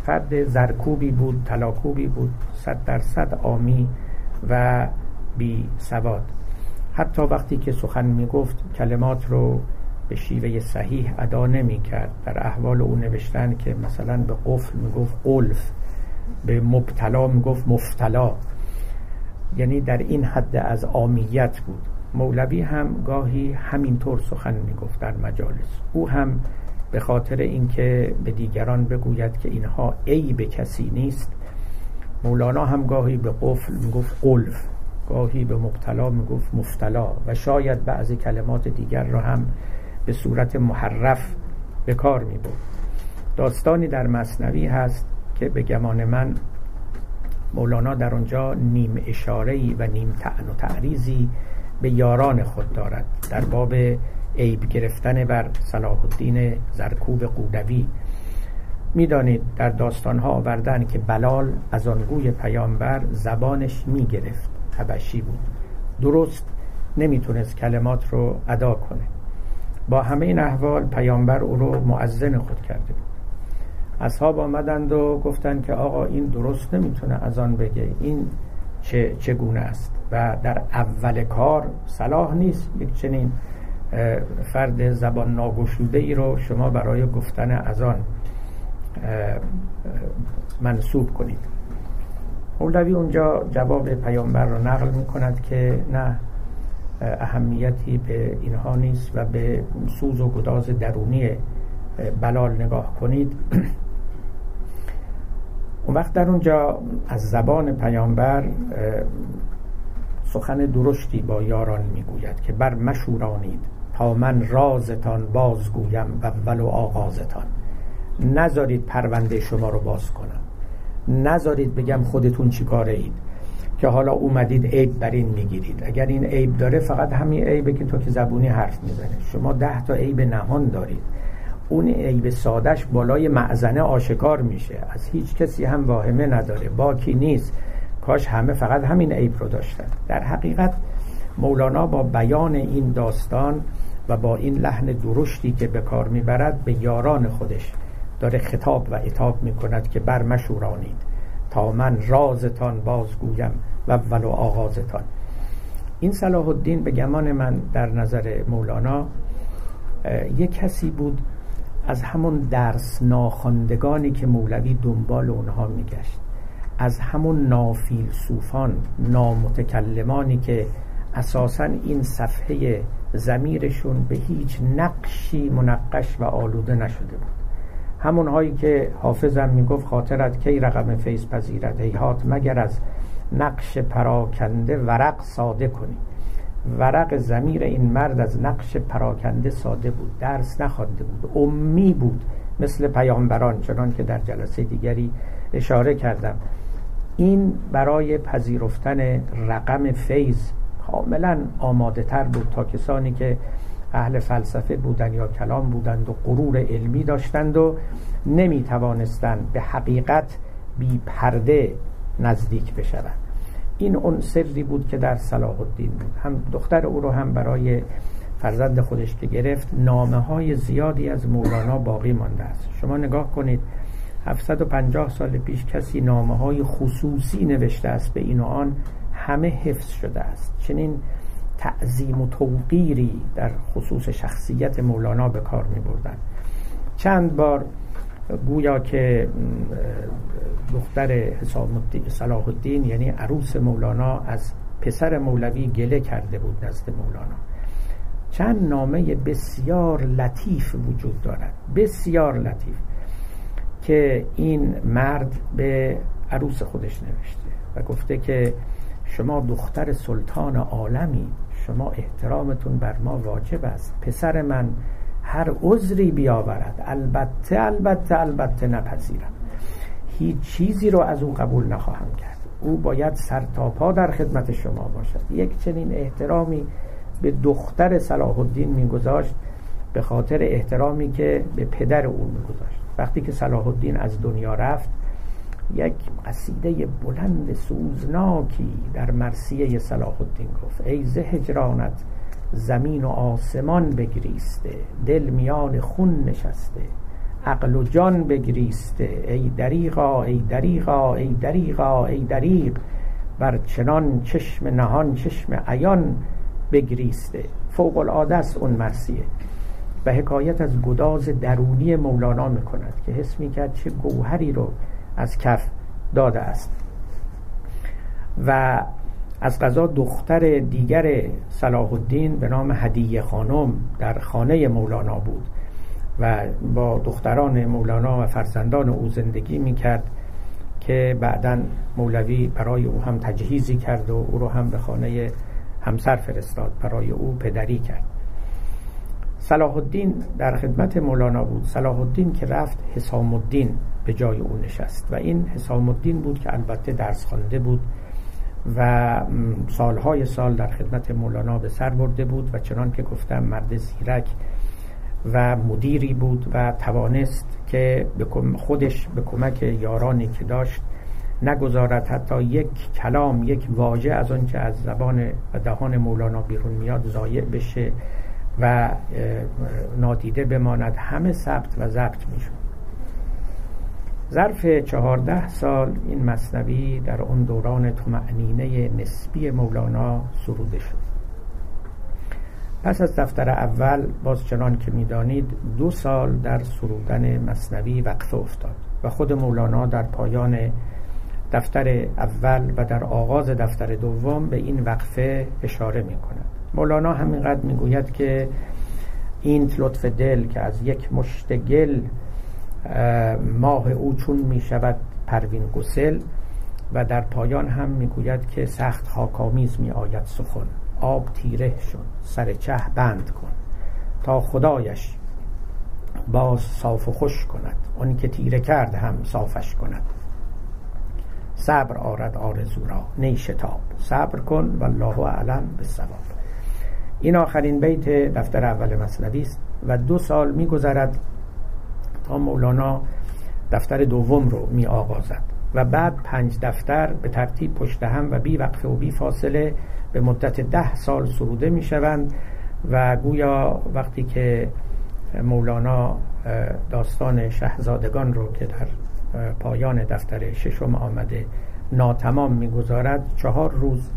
فرد زرکوبی بود تلاکوبی بود صد درصد آمی و بی سواد. حتی وقتی که سخن می گفت کلمات رو به شیوه صحیح ادا نمی کرد. در احوال او نوشتن که مثلا به قفل می گفت قلف به مبتلا می گفت مفتلا. یعنی در این حد از آمیت بود. مولوی هم گاهی همینطور سخن می‌گفت در مجالس. او هم به خاطر اینکه به دیگران بگوید که اینها عیب کسی نیست مولانا هم گاهی به قفل می‌گفت قلف گاهی به مبتلا می‌گفت مفتلا و شاید بعضی کلمات دیگر را هم به صورت محرف به کار می داستانی در مصنوی هست که به گمان من مولانا در آنجا نیم اشاره و نیم تعن و تعریزی به یاران خود دارد. در باب عیب گرفتن بر صلاح الدین زرکوب قودوی. می‌دانید در داستانها آوردن که بلال از آنگوی پیامبر زبانش می‌گرفت. حبشی بود. درست نمی‌تونست کلمات رو ادا کنه. با همه این احوال پیامبر او رو معزن خود کرده بود. اصحاب آمدند و گفتند که آقا این درست نمی‌تونه از آن بگه. این چه چگونه است؟ و در اول کار صلاح نیست. یک چنین فرد زبان ناگشوده ای رو شما برای گفتن از آن منصوب کنید. مولوی اونجا جواب پیامبر رو نقل می کند که نه اهمیتی به اینها نیست و به سوز و گداز درونی بلال نگاه کنید. اون وقت در اونجا از زبان پیامبر سخن درشتی با یاران می‌گوید که بر مشورانید تا من رازتان بازگویم و ولو آغازتان. نذارید پرونده شما رو باز کنم. نذارید بگم خودتون چیکاره اید. که حالا اومدید عیب بر این می‌گیرید. اگر این عیب داره فقط همین عیبه که تو که زبونی حرف می‌زنه شما ده تا عیب نهان دارید. اون عیب سادش بالای معزنه آشکار میشه. از هیچ کسی هم واهمه نداره. باکی نیست. کاش همه فقط همین عیب رو داشتن. در حقیقت مولانا با بیان این داستان و با این لحن درشتی که به کار می‌برد به یاران خودش داره خطاب و اتاب می‌کند که بر مشورانید تا من رازتان بازگویم و ولو آغازتان. این صلاح الدین به گمان من در نظر مولانا یک کسی بود از همون درس ناخواندگانی که مولوی دنبال اونها میگشت از همون نافیل صوفان نامتکلمانی که اساسا این صفحه زمیرشون به هیچ نقشی منقش و آلوده نشده بود. همون هایی که حافظم می‌گفت خاطرت کی رقم فیض پذیرت ایهات مگر از نقش پراکنده ورق ساده کنی؟ ورق زمیر این مرد از نقش پراکنده ساده بود درس نخوانده بود امی بود مثل پیامبران چنان که در جلسه دیگری اشاره کردم. این برای پذیرفتن رقم فیض کاملا آماده تر بود تا کسانی که اهل فلسفه بودند یا کلام بودند و غرور علمی داشتند و نمی توانستند به حقیقت بی پرده نزدیک بشوند. این اون سری بود که در صلاح الدین بود. هم دختر او رو هم برای فرزند خودش که گرفت نامه های زیادی از مولانا باقی مانده است. شما نگاه کنید 750 سال پیش کسی نامه های خصوصی نوشته است به این و آن همه حفظ شده است. چنین تعظیم و توقیری در خصوص شخصیت مولانا به کار می بردن چند بار گویا که دختر حسام صلاح الدین یعنی عروس مولانا از پسر مولوی گله کرده بود نزد مولانا. چند نامه بسیار لطیف وجود دارد. بسیار لطیف. که این مرد به عروس خودش نوشته و گفته که شما دختر سلطان عالمی شما احترامتون بر ما واجب است. پسر من هر عذری بیاورد. البته البته البته نپذیرم. هیچ چیزی رو از او قبول نخواهم کرد. او باید سر تا پا در خدمت شما باشد. یک چنین احترامی به دختر صلاح الدین میگذاشت به خاطر احترامی که به پدر او میگذاشت. وقتی که صلاح الدین از دنیا رفت یک قصیده بلند سوزناکی در مرسیه صلاح الدین گفت ای زهجرانت زمین و آسمان بگریسته دل میان خون نشسته. عقل و جان بگریسته ای دریغا ای دریغا ای دریغا ای دریغ. بر چنان چشم نهان چشم عیان بگریسته. فوق العاده است اون مرسیه و حکایت از گداز درونی مولانا می‌کند که حس می‌کرد چه گوهری رو از کف داده است. و از قضا دختر دیگر صلاح الدین به نام هدیه خانم در خانه مولانا بود و با دختران مولانا و فرزندان او زندگی می‌کرد که بعدا مولوی برای او هم تجهیزی کرد و او رو هم به خانه همسر فرستاد برای او پدری کرد. صلاح الدین در خدمت مولانا بود. صلاح الدین که رفت حسام الدین به جای او نشست و این حسام الدین بود که البته درس خوانده بود. و سالهای سال در خدمت مولانا به سر برده بود و چنان که گفتم مرد زیرک و مدیری بود و توانست که خودش به کمک یارانی که داشت نگذارد حتی یک کلام یک واژه از آنچه از زبان و دهان مولانا بیرون میاد ضایع بشه و نادیده بماند. همه ثبت و ضبط میشون ظرف چهارده سال این مصنوی در اون دوران تمعنینه نسبی مولانا سروده شد. پس از دفتر اول باز چنان که می‌دانید دو سال در سرودن مصنوی وقفه افتاد و خود مولانا در پایان دفتر اول و در آغاز دفتر دوم به این وقفه اشاره می کند مولانا همینقدر می‌گوید که این لطف دل که از یک مشتگل ماه او چون می شود پروین گسل و در پایان هم می‌گوید که سخت خاکامیز می آید سخن. آب تیره شد. سر چه بند کن. تا خدایش باز صاف و خوش کند. اون که تیره کرد هم صافش کند. صبر آرد آرزو را. نیشتاب. صبر کن والله اعلم بالصواب. این آخرین بیت دفتر اول مصنوی است و دو سال میگذرد تا مولانا دفتر دوم رو می آغازد. و بعد پنج دفتر به ترتیب پشت هم و بی وقفه و بی فاصله به مدت ده سال سروده می شوند و گویا وقتی که مولانا داستان شهزادگان رو که در پایان دفتر ششم آمده ناتمام می‌گذارد چهار روز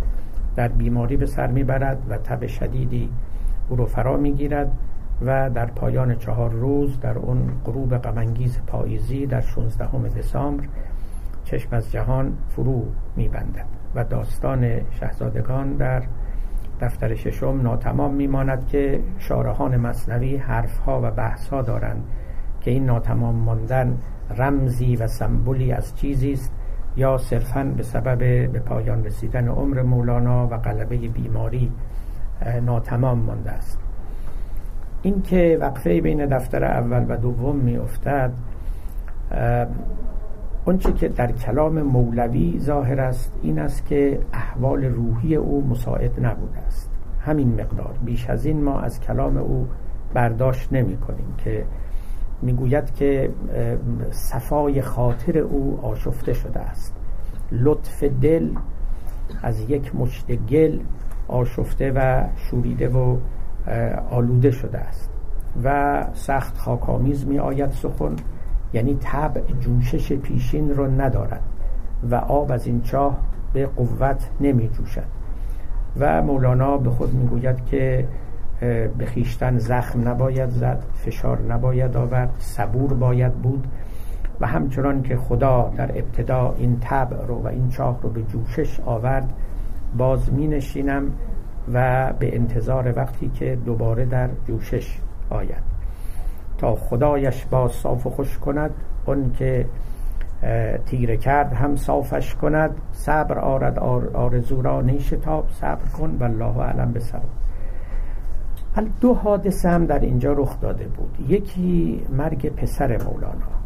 در بیماری به سر می‌برد و تب شدیدی او رو فرا می‌گیرد و در پایان چهار روز در اون غروب غمانگیز پاییزی در 16 دسامبر چشم از جهان فرو میبندد و داستان شهزادگان در دفتر ششم ناتمام میماند که شارحان مصنوی حرفها و بحثها دارند که این ناتمام ماندن رمزی و سمبولی از چیزی است یا صرفا به سبب به پایان رسیدن عمر مولانا و غلبه بیماری ناتمام مانده است. اینکه وقفه بین دفتر اول و دوم می افتد اونچه که در کلام مولوی ظاهر است این است که احوال روحی او مساعد نبوده است. همین مقدار. بیش از این ما از کلام او برداشت نمی کنیم که می‌گوید که صفای خاطر او آشفته شده است. لطف دل از یک مشت گل آشفته و شوریده و آلوده شده است و سخت خاکامیز می آید سخن یعنی طبع جوشش پیشین رو ندارد و آب از این چاه به قوت نمی جوشد و مولانا به خود می‌گوید که به خیشتن زخم نباید زد فشار نباید آورد صبور باید بود و همچنان که خدا در ابتدا این طبع رو و این چاه رو به جوشش آورد باز می نشینم و به انتظار وقتی که دوباره در جوشش آید. تا خدایش باز صاف و خوش کند اون که تیره کرد هم صافش کند. صبر آرد آرزو را نیشتاب. صبر کن والله اعلم به حال دو حادثه هم در اینجا رخ داده بود. یکی مرگ پسر مولانا.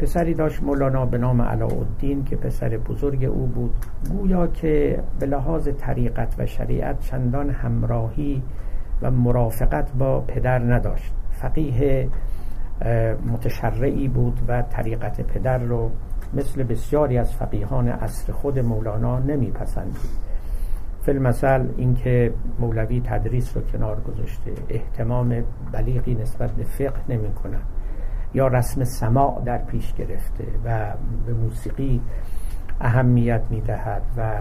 پسری داشت مولانا به نام علاءالدین که پسر بزرگ او بود. گویا که به لحاظ طریقت و شریعت چندان همراهی و مرافقت با پدر نداشت. فقیه متشرعی بود و طریقت پدر رو مثل بسیاری از فقیهان عصر خود مولانا نمیپسندید. فیلمثل اینکه مولوی تدریس رو کنار گذاشته احتمام بلیغی نسبت به فقه نمی کنن. یا رسم سماع در پیش گرفته و به موسیقی اهمیت می‌دهد و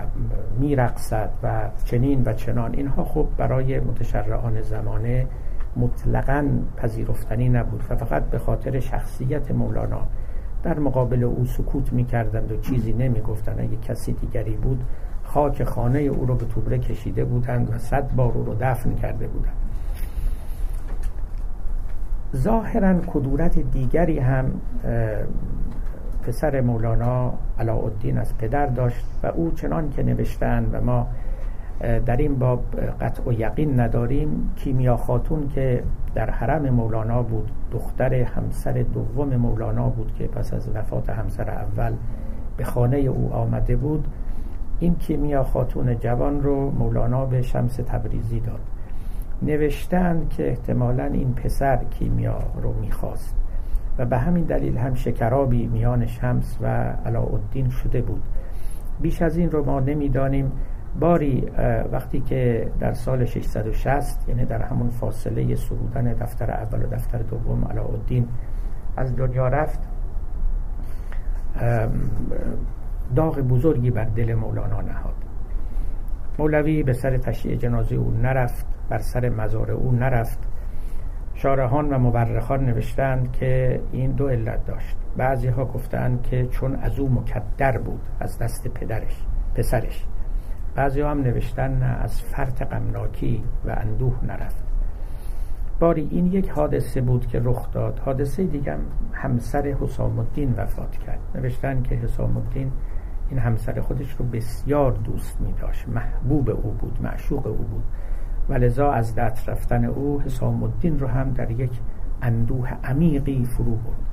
میرقصد و چنین و چنان. اینها خب برای متشرعان زمانه مطلقا پذیرفتنی نبود. و فقط به خاطر شخصیت مولانا در مقابل او سکوت می‌کردند و چیزی نمی‌گفتند. اگه کسی دیگری بود خاک خانه او رو به توبره کشیده بودند و صد بار او رو دفن کرده بودند. ظاهرا کدورت دیگری هم پسر مولانا علاءالدین از پدر داشت و او چنان که نوشتن و ما در این باب قطع و یقین نداریم کیمیا خاتون که در حرم مولانا بود دختر همسر دوم مولانا بود که پس از وفات همسر اول به خانه او آمده بود. این کیمیا خاتون جوان رو مولانا به شمس تبریزی داد. نوشتن که احتمالا این پسر کیمیا رو می‌خواست و به همین دلیل هم شکرابی میان شمس و علاءالدین شده بود. بیش از این رو ما نمی‌دانیم. باری وقتی که در سال 660 یعنی در همون فاصله سرودن دفتر اول و دفتر دوم علاءالدین از دنیا رفت. داغ بزرگی بر دل مولانا نهاد. مولوی به سر تشییع جنازه او نرفت. بر سر مزار او نرفت. شارحان و مورخان نوشتند که این دو علت داشت. بعضی ها گفتند که چون از او مکدر بود از دست پدرش پسرش. بعضی ها هم نوشتن نه از فرط غمناکی و اندوه نرفت. باری این یک حادثه بود که رخ داد. حادثه دیگه همسر حسام الدین وفات کرد. نوشتن که حسام الدین این همسر خودش رو بسیار دوست می داشت محبوب او بود معشوق او بود. و لذا از دست رفتن او حسام الدین رو هم در یک اندوه عمیقی فرو برد.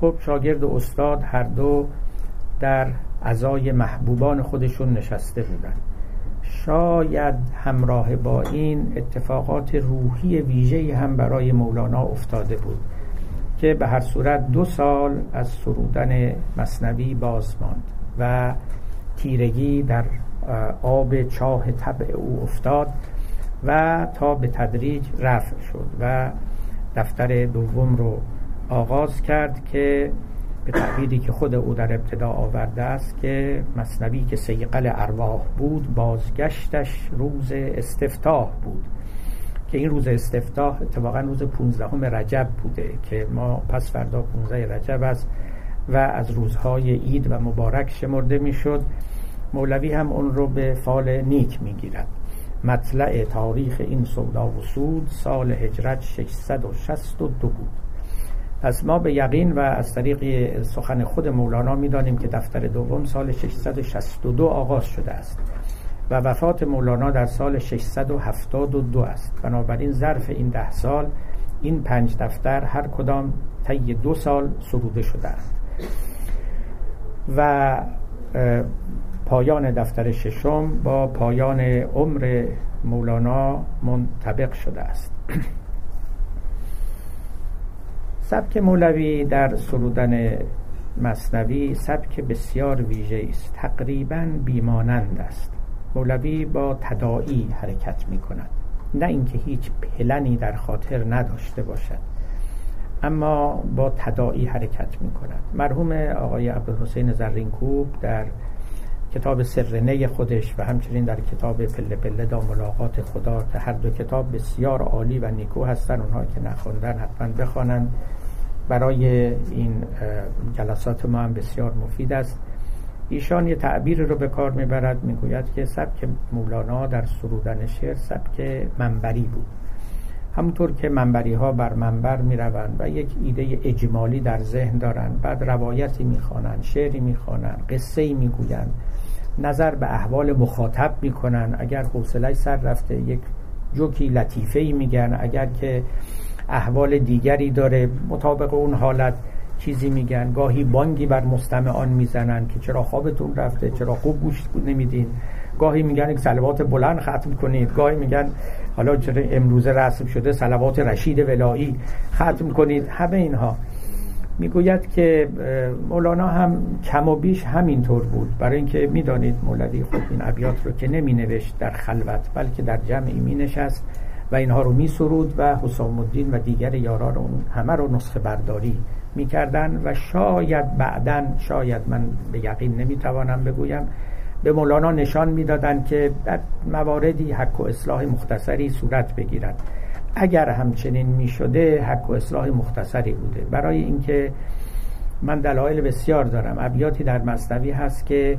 خب شاگرد و استاد هر دو در ازای محبوبان خودشون نشسته بودند. شاید همراه با این اتفاقات روحی ویژه هم برای مولانا افتاده بود که به هر صورت دو سال از سرودن مصنوی باز ماند و تیرگی در آب چاه طبع او افتاد و تا به تدریج رفع شد و دفتر دوم رو آغاز کرد که به تعبیری که خود او در ابتدا آورده است که مصنوی که سیقل ارواح بود بازگشتش روز استفتاح بود. که این روز استفتاح اتفاقا روز 15 رجب بوده که ما پس فردا 15 رجب است و از روزهای عید و مبارک شمرده می‌شد. مولوی هم اون رو به فال نیک می‌گیرد. مطلع تاریخ این سودا و سود سال هجرت 662 بود. پس ما به یقین و از طریق سخن خود مولانا می‌دانیم که دفتر دوم سال 662 آغاز شده است و وفات مولانا در سال 672 است. بنابراین ظرف این ده سال این پنج دفتر هر کدام طی دو سال سروده شده است و پایان دفتر ششم با پایان عمر مولانا منطبق شده است. سبک مولوی در سرودن مصنوی سبک بسیار ویژه است. تقریبا بیمانند است. مولوی با تداعی حرکت می کند نه اینکه هیچ پلنی در خاطر نداشته باشد اما با تداعی حرکت می کند مرحوم آقای عبدالحسین زرینکوب در کتاب سرنه خودش و همچنین در کتاب پله پله دا ملاقات خدا که هر دو کتاب بسیار عالی و نیکو هستن اونها که نخوندن حتما بخوانند. برای این جلسات ما هم بسیار مفید است. ایشان یه تعبیر رو به کار می‌برد می‌گوید که سبک مولانا در سرودن شعر سبک منبری بود. همونطور که منبری ها بر منبر می روند و یک ایده اجمالی در ذهن دارند بعد روایتی می خوانند شعری می خوانند قصه ای می گویند نظر به احوال مخاطب می کنند اگر حوصله سر رفته یک جوکی لطیفه ای میگن. اگر که احوال دیگری داره مطابق اون حالت چیزی میگن. گاهی بانگی بر مستمعان می‌زنن که چرا خوابتون رفته چرا خوب گوش نمیدین. گاهی میگن یک سلوات بلند ختم کنید. گاهی میگن حالا چرا امروزه رسم شده سلوات رشید ولایی ختم کنید. همه اینها. می‌گوید که مولانا هم کم و بیش همینطور بود. برای اینکه می‌دانید مولوی خود این ابیات رو که نمی نوشت در خلوت بلکه در جمعی می نشست و اینها رو می سرود و حسام الدین و دیگر یاران اون همه رو نسخه برداری می‌کردن و شاید بعدا شاید من به یقین نمی‌توانم بگویم به مولانا نشان می‌دادند که در مواردی حق و اصلاح مختصری صورت بگیرد. اگر همچنین می شده حق و اصلاح مختصری بوده. برای اینکه من دلایل بسیار دارم. ابیاتی در مصنوی هست که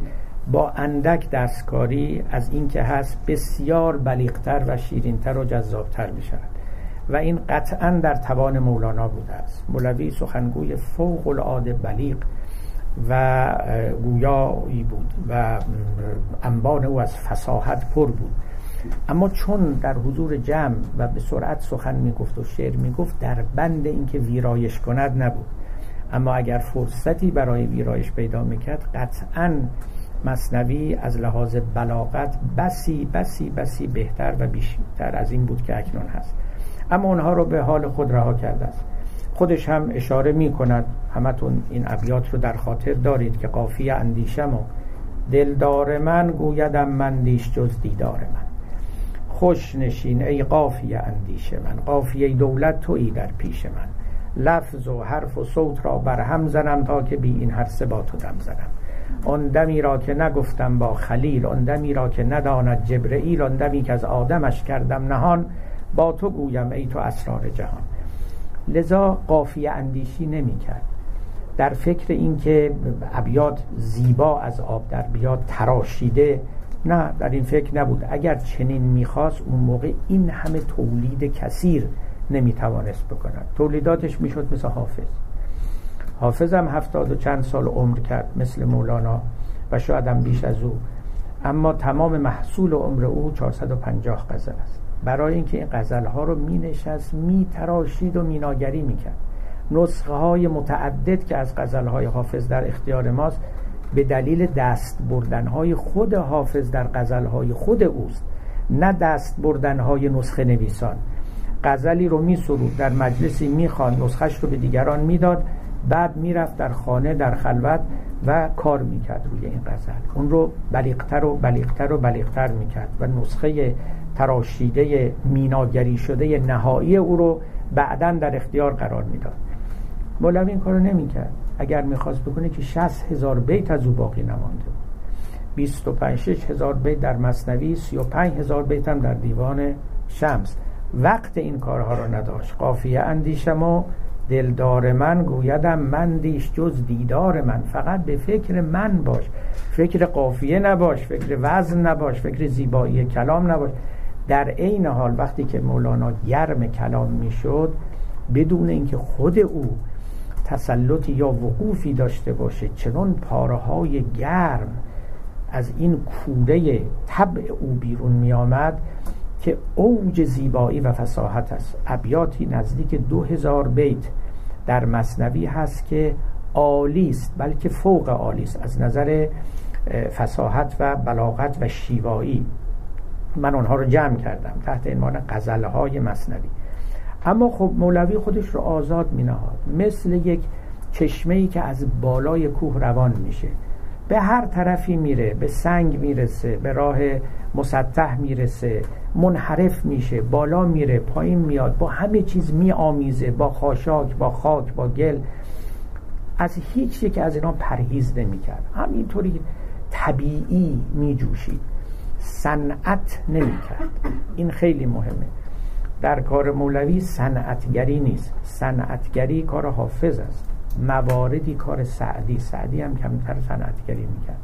با اندک دستکاری از اینکه هست بسیار بلیغتر و شیرینتر و جذابتر می شود و این قطعا در توان مولانا بوده است. مولوی سخنگوی فوق العاده بلیغ و گویایی بود و انبان او از فساحت پر بود. اما چون در حضور جمع و به سرعت سخن می‌گفت و شعر می‌گفت در بند اینکه ویرایش کند نبود. اما اگر فرصتی برای ویرایش پیدا می‌کرد قطعا مصنوی از لحاظ بلاغت بسی بسی بسی بهتر و بیشتر از این بود که اکنون هست. اما اونها رو به حال خود رها کرده است. خودش هم اشاره می کند همتون این ابیات رو در خاطر دارید که قافیه اندیشم و دلدار من گویدم من دیش جز دیدار من. خوش نشین ای قافیه اندیشه من. قافیه دولت تویی در پیش من. لفظ و حرف و صوت را بر هم زنم تا که بی این هر سه با تو دم زنم. آن دمی را که نگفتم با خلیل آن دمی را که نداند جبرئیل آن دمی که از آدمش کردم نهان با تو گویم ای تو اسرار جهان. لذا قافیه اندیشی نمی کرد. در فکر اینکه ابیات زیبا از آب در بیاد تراشیده نه در این فکر نبود. اگر چنین می‌خواست اون موقع این همه تولید کثیر نمی‌توانست بکند. تولیداتش می‌شد مثل حافظ. حافظ هم هفتاد و چند سال عمر کرد مثل مولانا و شاید هم بیش از او. اما تمام محصول عمر او 450 غزل است. برای اینکه این غزل ها رو می نشست و میناگری می کرد نسخه های متعدد که از غزل های حافظ در اختیار ماست به دلیل دست بردن های خود حافظ در غزل های خود اوست نه دست بردن های نسخه نویسان. غزلی رو می سرود در مجلسی می خان نسخش رو به دیگران می‌داد بعد می‌رفت در خانه در خلوت و کار می‌کرد روی این غزل. اون رو بلیغتر و بلیغتر و بلیغتر می‌کرد و نسخه تراشیده میناگری شده نهایی او رو بعدا در اختیار قرار می‌داد. مولوی این کارو نمی‌کرد. اگر می‌خواست بکنه که 60 هزار بیت از او باقی نمانده. 25 هزار بیت در مصنوی 35 هزار بیت هم در دیوان شمس. وقت این کارها رو نداشت. قافیه اندیشم و دلدار من گویدم من دیش جز دیدار من. فقط به فکر من باش. فکر قافیه نباش فکر وزن نباش فکر زیبایی کلام نباش. در عین حال وقتی که مولانا گرم کلام می‌شد بدون اینکه خود او تسلطی یا وقوفی داشته باشه چنان پاره های گرم از این کوره طبع او بیرون می آمد که اوج زیبایی و فساحت است. ابیاتی نزدیک دو هزار بیت در مصنوی هست که عالی است بلکه فوق عالی است. از نظر فساحت و بلاغت و شیوایی. من آنها رو جمع کردم تحت عنوان غزله های مصنوی. اما خب مولوی خودش رو آزاد می نهاد مثل یک چشمه ای که از بالای کوه روان میشه. به هر طرفی میره به سنگ می‌رسه به راه مسطح می‌رسه منحرف میشه بالا میره پایین میاد با همه چیز میآمیزه با خاشاک با خاک با گل. از هیچ یک از اینا پرهیز نمی‌کرد. همینطوری طبیعی میجوشید. صنعت نمی‌کرد. این خیلی مهمه. در کار مولوی صنعتگری نیست. صنعتگری کار حافظ است. مواردی کار سعدی. سعدی هم کمتر صنعتگری می‌کرد.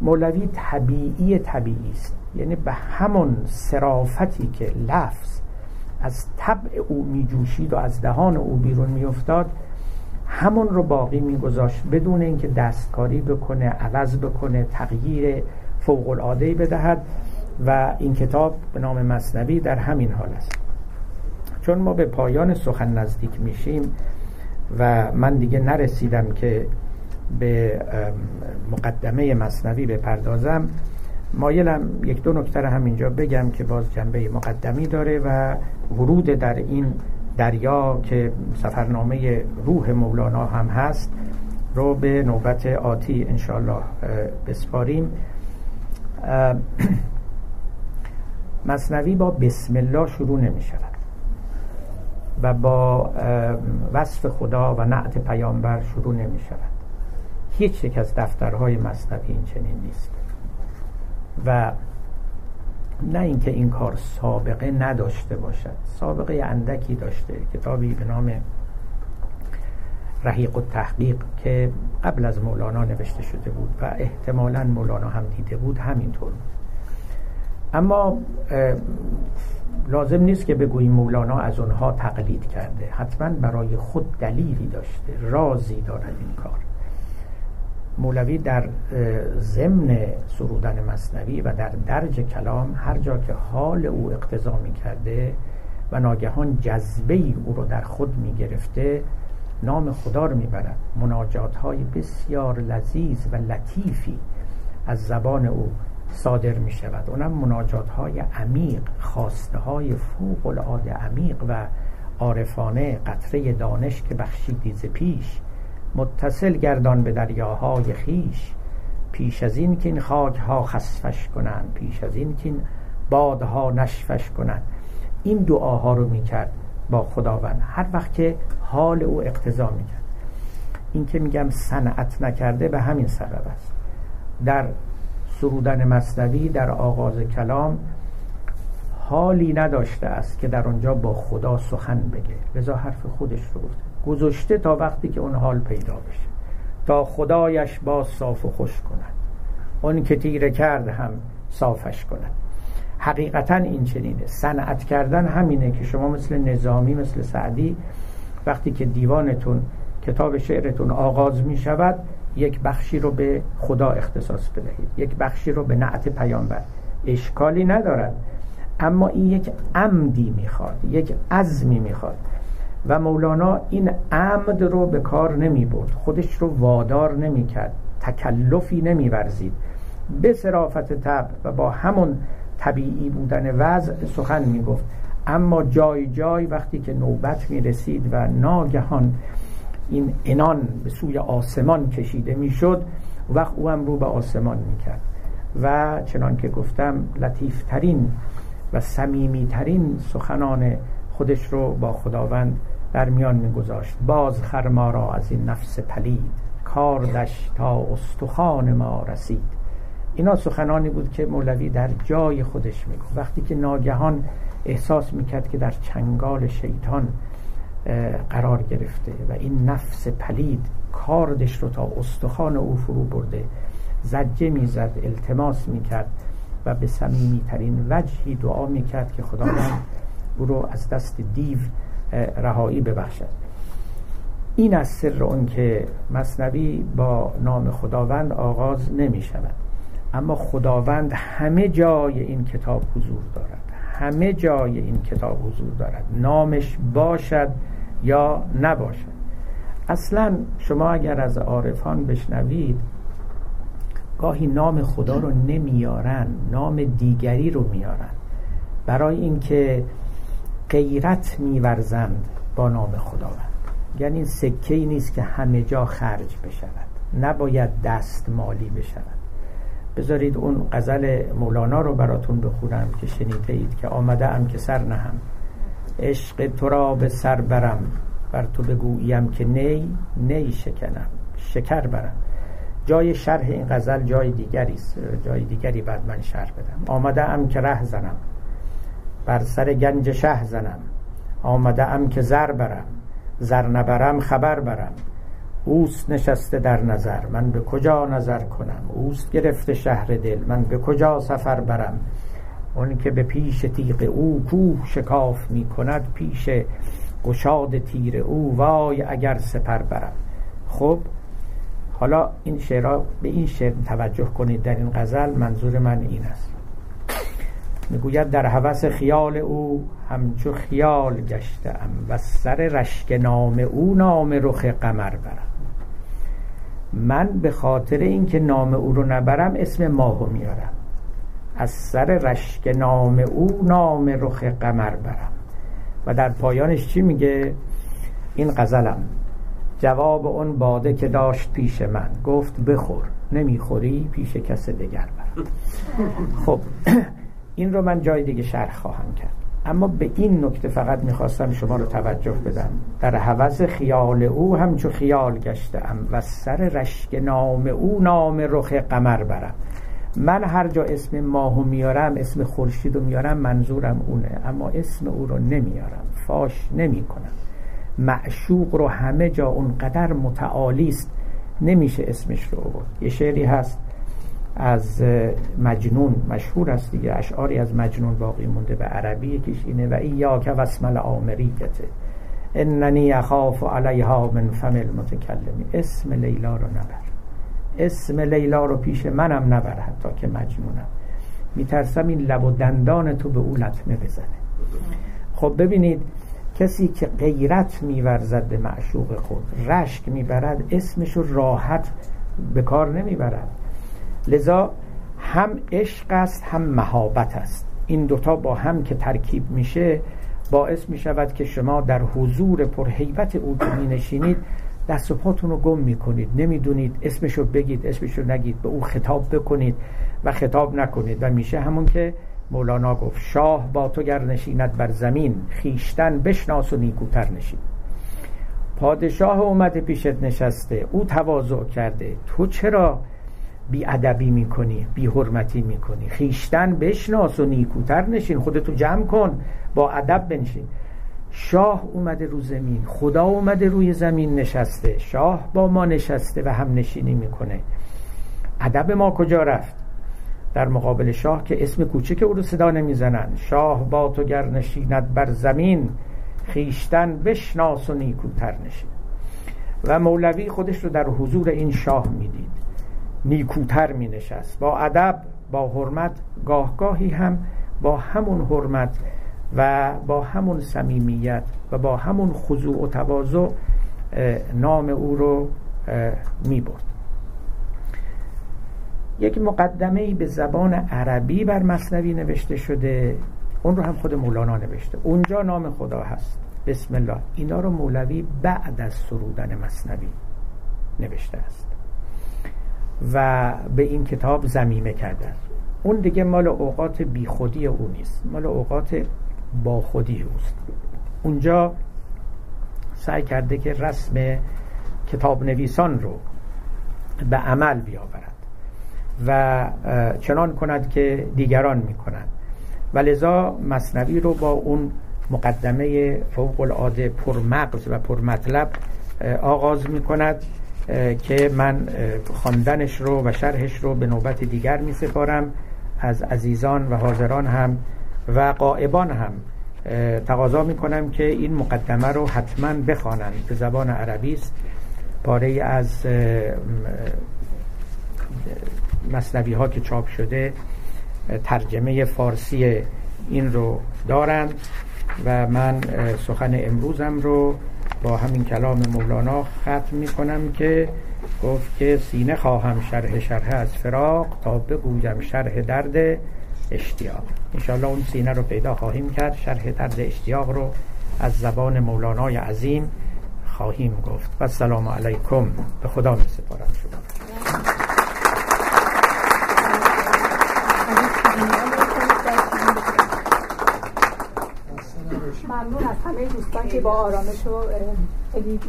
مولوی طبیعی طبیعی است. یعنی به همون سرافتی که لفظ از طبع او میجوشید و از دهان او بیرون میافتاد همون رو باقی میگذاشت. بدون اینکه دستکاری بکنه عوض بکنه تغییر فوق العاده بدهد. و این کتاب به نام مصنوی در همین حال است. چون ما به پایان سخن نزدیک میشیم و من دیگه نرسیدم که به مقدمه مصنوی بپردازم مایلم یک دو نکته همینجا بگم که باز جنبه مقدمی داره و ورود در این دریا که سفرنامه روح مولانا هم هست رو به نوبت آتی انشاءالله بسپاریم. مصنوی با بسم الله شروع نمی شود و با وصف خدا و نعت پیامبر شروع نمی شود. هیچ یک از دفترهای مصنوی این چنین نیست و نه اینکه این کار سابقه نداشته باشد. سابقه اندکی داشته کتابی به نام رحیق و تحقیق که قبل از مولانا نوشته شده بود و احتمالا مولانا هم دیده بود همینطور اما لازم نیست که بگوییم مولانا از اونها تقلید کرده. حتما برای خود دلیلی داشته. رازی دارد این کار. مولوی در ضمن سرودن مصنوی و در درج کلام هر جا که حال او اقتضا می کرده و ناگهان جذبه او رو در خود می گرفته نام خدا رو می‌برد. مناجات های بسیار لذیذ و لطیفی از زبان او صادر می شود. اونم مناجات های عمیق خواسته های فوق العاده عمیق و عارفانه قطره دانش که بخشیدی ز پیش. متصل گردان به دریاهای خیش. پیش از این که این خاک ها خسفش کنند. پیش از این که این بادها نشفش کنند. این دعاها رو می‌کرد با خداوند. هر وقت که حال او اقتضا می‌کرد این که میگم صنعت نکرده به همین سبب است. در سرودن مصنوی در آغاز کلام حالی نداشته است که در آنجا با خدا سخن بگه. لذا حرف خودش رو گفته. گذاشته تا وقتی که اون حال پیدا بشه. تا خدایش باز صاف و خوش کند. اون که تیره کرد هم صافش کند. حقیقتا این چنینه. صنعت کردن همینه که شما مثل نظامی مثل سعدی وقتی که دیوانتون کتاب شعرتون آغاز می شود یک بخشی رو به خدا اختصاص بدهید. یک بخشی رو به نعت پیامبر. اشکالی ندارد. اما این یک عمدی می‌خواد یک عزمی می‌خواد. و مولانا این عمد رو به کار نمی برد. خودش رو وادار نمی کرد. تکلفی نمی ورزید. به صرافت تب و با همون طبیعی بودن وضع سخن می گفت. اما جای جای وقتی که نوبت می رسید و ناگهان این انان به سوی آسمان کشیده می شد وقت او هم رو به آسمان می کرد و چنان که گفتم لطیفترین و سمیمیترین سخنان خودش رو با خداوند در میان میگذاشت. باز خرما را از این نفس پلید کاردش تا استخوان ما رسید. اینا سخنانی بود که مولوی در جای خودش می‌گفت. وقتی که ناگهان احساس می‌کرد که در چنگال شیطان قرار گرفته و این نفس پلید کاردش رو تا استخوان او فرو برده. زجه می‌زد التماس می‌کرد و به ترین وجهی دعا می‌کرد که خداوند او رو از دست دیو رهایی ببخشد. این از سر اون که مصنوی با نام خداوند آغاز نمی شود اما خداوند همه جای این کتاب حضور دارد. همه جای این کتاب حضور دارد. نامش باشد یا نباشد. اصلا شما اگر از عارفان بشنوید گاهی نام خدا رو نمیارن نام دیگری رو میارن. برای اینکه غیرت میورزند با نام خداوند. یعنی سکه ای نیست که همه جا خرج بشود. نباید دست مالی بشود. بذارید اون غزل مولانا رو براتون بخونم که شنیده اید که آمده ام که سر نهم. عشق تو را به سر برم بر تو بگویم که نی نی شکنم شکر برم. جای شرح این غزل جای دیگری است جای دیگری بعد من شرح بدم. آمده ام که ره زنم بر سر گنج شه زنم. آمده ام که زر برم زر نبرم خبر برم. اوست نشسته در نظر. من به کجا نظر کنم؟ اوست گرفته شهر دل. من به کجا سفر برم؟ اون که به پیش تیغ او کوه شکاف می کند پیش گشاد تیر او وای اگر سپر برم. خب حالا این شعرها به این شعر توجه کنید. در این غزل منظور من این است. می‌گوید در هوس خیال او همچو خیال گشتم و سر رشک نام او نام رخ قمر برم. من به خاطر اینکه نام او رو نبرم اسم ماهو میارم. از سر رشک نام او نام رخ قمر برم. و در پایانش چی میگه؟ این غزلم. جواب اون باده که داشت پیش من. گفت بخور نمی‌خوری پیش کس دیگر برم. خب این رو من جای دیگه شرح خواهم کرد. اما به این نکته فقط می‌خواستم شما رو توجه بدم. در حوض خیال او همچو خیال گشتم و سر رشک نام او نام رخ قمر برم. من هر جا اسم ماهو میارم اسم خورشید رو میارم منظورم اونه. اما اسم او رو نمیارم. فاش نمی کنم معشوق رو همه جا اونقدر متعالی است نمیشه اسمش رو آورد. یه شعری هست از مجنون مشهور است دیگه. اشعاری از مجنون باقی مونده به عربی یکیش اینه و ایاک واسم الامریکته اننی اخاف علیها من فم المتکلمی اسم لیلا رو نبر اسم لیلا رو پیش منم نبر حتی که مجنونم میترسم این لب و دندان تو به او لطمه بزنه. خب ببینید کسی که غیرت میورزد به معشوق خود رشک می‌برد اسمش رو راحت به کار نمی‌برد. لذا هم عشق است هم مهابت است. این دوتا با هم که ترکیب میشه باعث می شود که شما در حضور پرهیبت او که می نشینید دست و پاتون رو گم می کنید نمی‌دونید اسمشو بگید اسمشو نگید به او خطاب بکنید و خطاب نکنید. و میشه همون که مولانا گفت شاه با تو گر نشیند بر زمین خیشتن بشناس و نیکوتر نشین. پادشاه اومده پیشت نشسته او تواضع کرده. تو چرا بی ادبی می‌کنی بی حرمتی می‌کنی. خیشتن بشناس و نیکوتر نشین خودتو جمع کن با ادب بنشین. شاه اومده رو زمین خدا اومده روی زمین نشسته. شاه با ما نشسته و هم نشینی می‌کنه. ادب ما کجا رفت؟ در مقابل شاه که اسم کوچک او رو صدا نمی‌زنن. شاه با تو گر نشیند بر زمین خیشتن بشناس و نیکوتر نشین. و مولوی خودش رو در حضور این شاه می‌دید. نیکوتر می نشست با ادب با حرمت گاهگاهی هم با همون حرمت و با همون صمیمیت و با همون خضوع و تواضع نام او رو می برد یک مقدمه به زبان عربی بر مصنوی نوشته شده. اون رو هم خود مولانا نوشته. اونجا نام خدا هست. بسم الله. اینا رو مولوی بعد از سرودن مصنوی نوشته است. و به این کتاب زمیمه کرده اون دیگه مال اوقات بیخودی او نیست. مال اوقات با خودی اوست. اونجا سعی کرده که رسم کتاب نویسان رو به عمل بیاورد و چنان کند که دیگران می‌کنند. و لذا مصنوی رو با اون مقدمه فوق العاده پرمغز و پرمطلب آغاز می کند که من خواندنش رو و شرحش رو به نوبت دیگر می سپارم از عزیزان و حاضران هم و قائبان هم. تقاضا می کنم که این مقدمه رو حتما بخوانند به زبان عربی است. پاره از مصنوی ها که چاپ شده ترجمه فارسی این رو دارند و من سخن امروزم رو با همین کلام مولانا ختم می کنم که گفت که سینه خواهم شرح شرح از فراق تا بگویم شرح درد اشتیاق. انشاءالله اون سینه رو پیدا خواهیم کرد شرح درد اشتیاق رو از زبان مولانای عظیم خواهیم گفت. و السلام علیکم. به خدا می سپارم شما. ممنون از همه دوستان که با آرامش و خیلی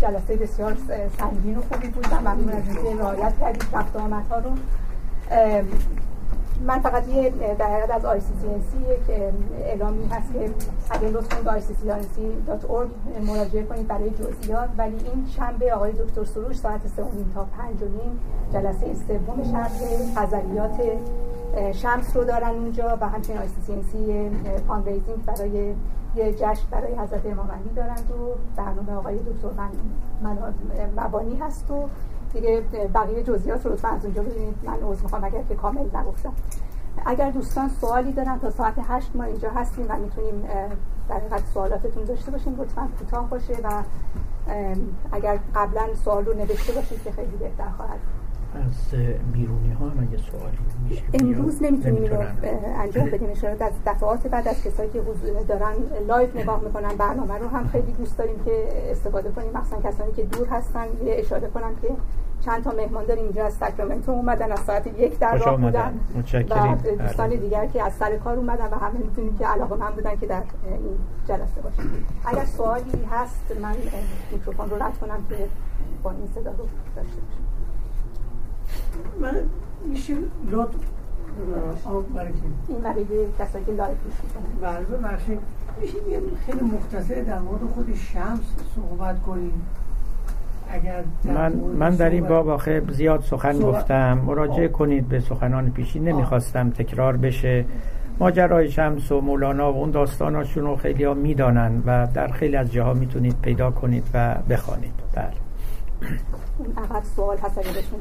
جلسه بسیار سنگین و خوبی بود ممنون از اینکه رعایت کردید رفت ها رو. من فقط یه در حقیقت از آی یک اعلامی هست که اگر لطف کنید سی مراجعه کنید برای جزئیات. ولی این شنبه آقای دکتر سروش ساعت سه تا پنج و نیم جلسه سوم شرح غزلیات شمس رو دارن اونجا و همچنین آی سی سی برای یه جشن برای حضرت امام علی دارند و برنامه آقای دکتر من مبانی هست و دیگه بقیه جزئیات رو از اونجا ببینید. من عذر می‌خوام اگر که کامل نگفتم. اگر دوستان سوالی دارن تا ساعت هشت ما اینجا هستیم و می‌تونیم در حقیقت سوالاتتون داشته باشیم لطفا کوتاه باشه و اگر قبلا سوال رو نوشته باشید که خیلی بهتر خواهد از بیرونی ها هم اگه سوالی میشه امروز نمی‌تونیم اینو انجام بدیم اشاره از دفعات بعد از کسایی که دارن live نگاه می‌کنن برنامه رو هم خیلی دوست داریم که استفاده کنیم. مثلا کسانی که دور هستن یه اشاره کنم که چند تا مهمان داریم اینجا از ساکرامنتو اومدن از ساعت یک در راه بودن. و دوستان آره. دیگر که از سر کار اومدن و همه می‌تونیم که علاقه من بودن که در این جلسه باشن. اگر سوالی هست من میکروفون رو رد کنم که با این صدا رو داشته باشم. من میشه لطف این برای کسایی که live میشه بله ببخشید میشه خیلی مختصر در مورد خود شمس صحبت کنیم. اگر من, من در این باب آخه زیاد سخن گفتم. مراجعه کنید به سخنان پیشین نمی‌خواستم تکرار بشه. ماجرای شمس و مولانا و اون داستاناشون رو خیلی ها می‌دانن و در خیلی از جاها می‌تونید پیدا کنید و بخوانید. بله. اول سوال هست اگه بهتون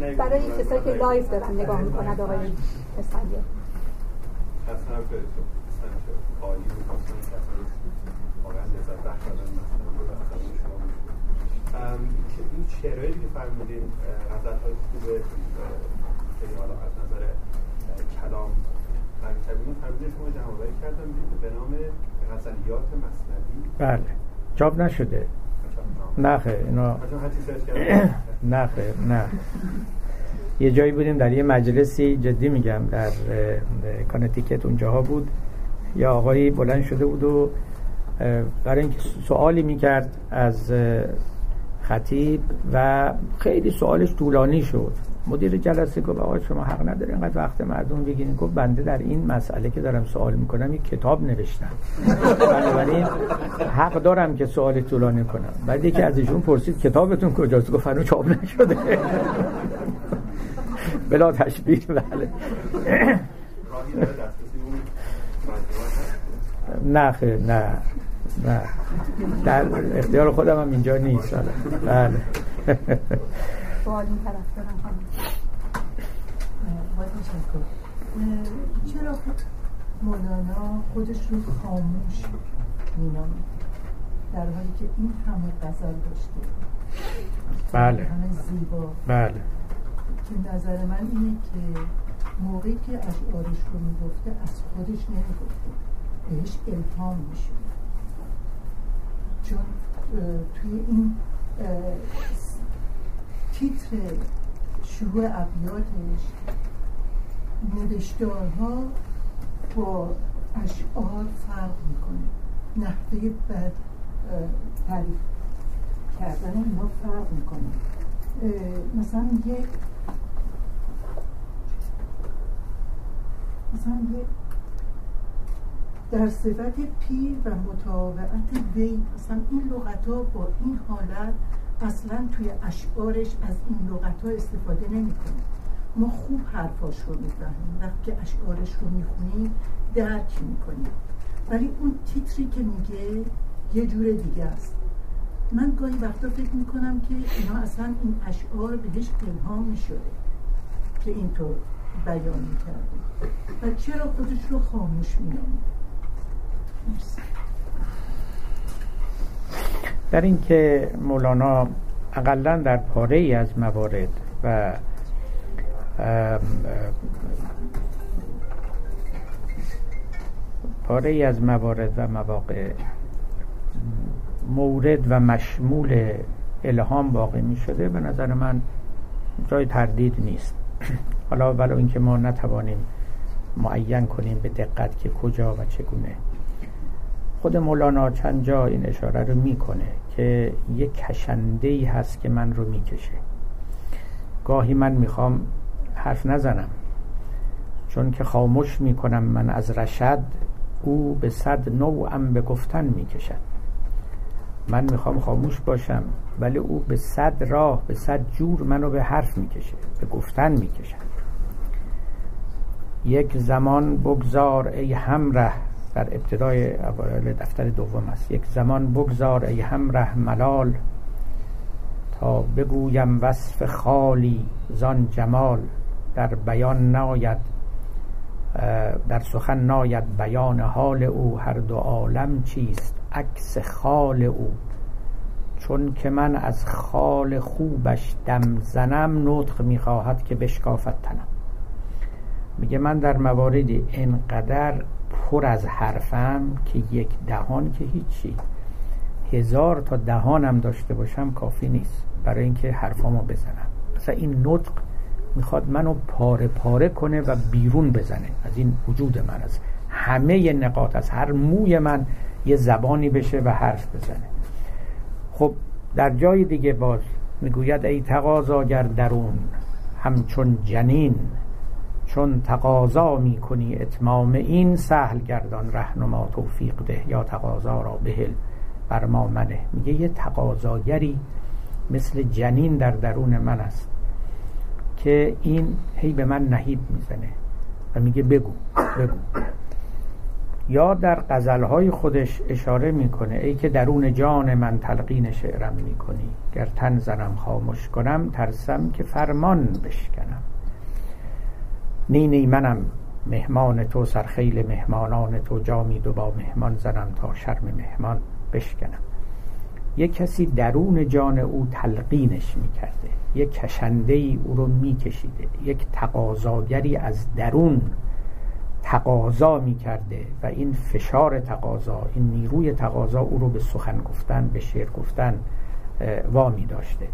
برای کسایی که لایف دارن نگاه می‌کنند آقای اسفندیار. این شعرهایی که فرمودین غزل های خوب خیلی حالا از نظر کلام فرمودین فرمودین شما جمعآوری کردم به نام غزلیات مصنوی بله. جاب نشده. خیر اینا خیر نه. یه جایی بودیم در یه مجلسی جدی میگم در کانتیکت اونجاها بود. یا آقایی بلند شده بود و برای اینکه سوالی می‌کرد از خطیب و خیلی سوالش طولانی شد. مدیر جلسه گفت آقا شما حق نداره اینقدر وقت مردم بگیرین. گفت بنده در این مسئله که دارم سوال می‌کنم یک کتاب نوشتم. بنابراین حق دارم که سوال طولانی کنم. بعد یکی از ایشون پرسید کتابتون کجاست؟ گفت هنوز چاپ نشده. بلا تشبیه بله. نه نه نه. در اختیار خودم هم اینجا نیست. بله. سوال این طرف دارم. چرا مولانا خودش رو خاموش مینامه؟ در حالی که این همه غزل داشته. بله. همه زیبا. بله. که نظر من اینه که موقعی که اشعارش رو می‌گفته از خودش نمی‌گفته. بهش الهام میشه چون توی این تیتر شروع ابیاتش نوشتارها با اشعار فرق می‌کنه. نحوه بد تعریف کردن اینا فرق می‌کنه. مثلا یه مثلا یه در صفت پیر و متابعت وی مثلا این لغت ها با این حالت اصلا توی اشعارش از این لغت ها استفاده نمی‌کنه ما خوب حرفاش رو می‌فهمیم. وقتی اشعارش رو می‌خونیم درک می‌کنیم. ولی اون تیتری که میگه یه جور دیگه است. من گاهی وقتا فکر می‌کنم که اینا اصلا این اشعار بهش الهام می‌شده که اینطور بیان می‌کرده. و چرا خودش رو خاموش میامده در اینکه مولانا اقلا در پاره ای از موارد و پاره ای از موارد و مواقع مورد و مشمول الهام واقع می شده به نظر من جای تردید نیست. حالا ولو اینکه ما نتوانیم معین کنیم به دقت که کجا و چگونه. خود مولانا چند جا این اشاره رو می‌کنه که یک کشنده ای هست که من رو می‌کشه. گاهی من می‌خوام حرف نزنم. چون که خاموش می‌کنم من از رشد او به صد نوعم به گفتن می‌کشد. من می‌خوام خاموش باشم ولی او به صد راه به صد جور منو به حرف می‌کشه به گفتن می‌کشد. یک زمان بگذار ای همره در ابتدای اوایل دفتر دوم است. یک زمان بگذار ای همره ملال تا بگویم وصف خالی زان جمال. در بیان ناید در سخن ناید بیان حال او. هر دو عالم چیست عکس خال او؟ چون که من از خال خوبش دم زنم نطق می‌خواهد که بشکافت تنم. میگه من در مواردی انقدر پر از حرفم که یک دهان که هیچی. هزار تا دهانم داشته باشم کافی نیست برای اینکه حرفامو بزنم. مثلا این نطق می‌خواد منو پاره پاره کنه و بیرون بزنه. از این وجود من از همه نقاط از هر موی من یه زبانی بشه و حرف بزنه. خب در جای دیگه باز می‌گوید ای تقاضاگر درون همچون جنین. چون تقاضا می‌کنی اتمام این سهل گردان رهنما توفیق ده. یا تقاضا را بهل. بر ما منه. میگه یه تقاضاگری مثل جنین در درون من است که این هی به من نهیب می‌زنه و میگه بگو بگو. یا در غزلهای خودش اشاره می‌کنه ای که درون جان من تلقین شعرم می‌کنی. گر تن زنم خاموش کنم ترسم که فرمان بشکنم. نی نی منم مهمان تو سرخیل مهمانان تو جامی دو با مهمان زنم تا شرم مهمان بشکنم. یک کسی درون جان او تلقینش می‌کرده یک کشنده ای او رو میکشیده یک تقاضاگری از درون تقاضا می‌کرده و این فشار تقاضا این نیروی تقاضا او رو به سخن گفتن به شعر گفتن وامی داشته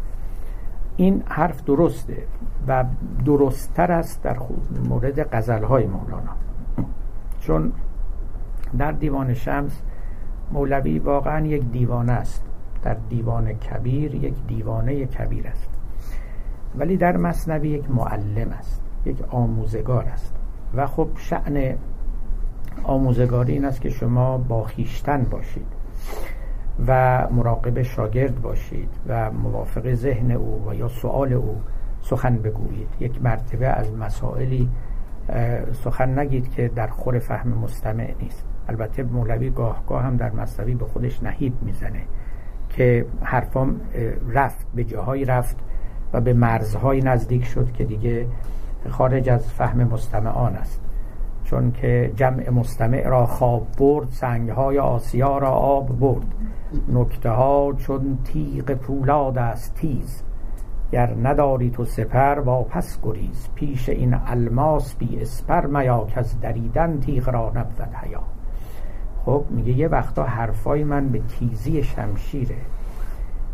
این حرف درسته و درستتر است در مورد های مولانا. چون در دیوان شمس مولوی واقعا یک دیوانه است. در دیوان کبیر یک دیوانه کبیر است. ولی در مصنوی یک معلم است یک آموزگار است. و خب شعن آموزگاری این است که شما با خیشتن باشید. و مراقب شاگرد باشید و موافق ذهن او و یا سوال او سخن بگویید. یک مرتبه از مسائلی سخن نگید که در خور فهم مستمع نیست. البته مولوی گاه گاه هم در مصنوی به خودش نهیب می‌زنه که حرفام رفت به جاهایی رفت و به مرزهای نزدیک شد که دیگه خارج از فهم مستمعان است. چون که جمع مستمع را خواب برد سنگهای آسیا را آب برد. نکته ها چون تیغ پولاد است تیز. گر نداری تو سپر واپس گریز. پیش این الماس بی اسپر میا که از دریدن تیغ را نبود حیا. خب میگه یه وقتا حرفای من به تیزی شمشیره.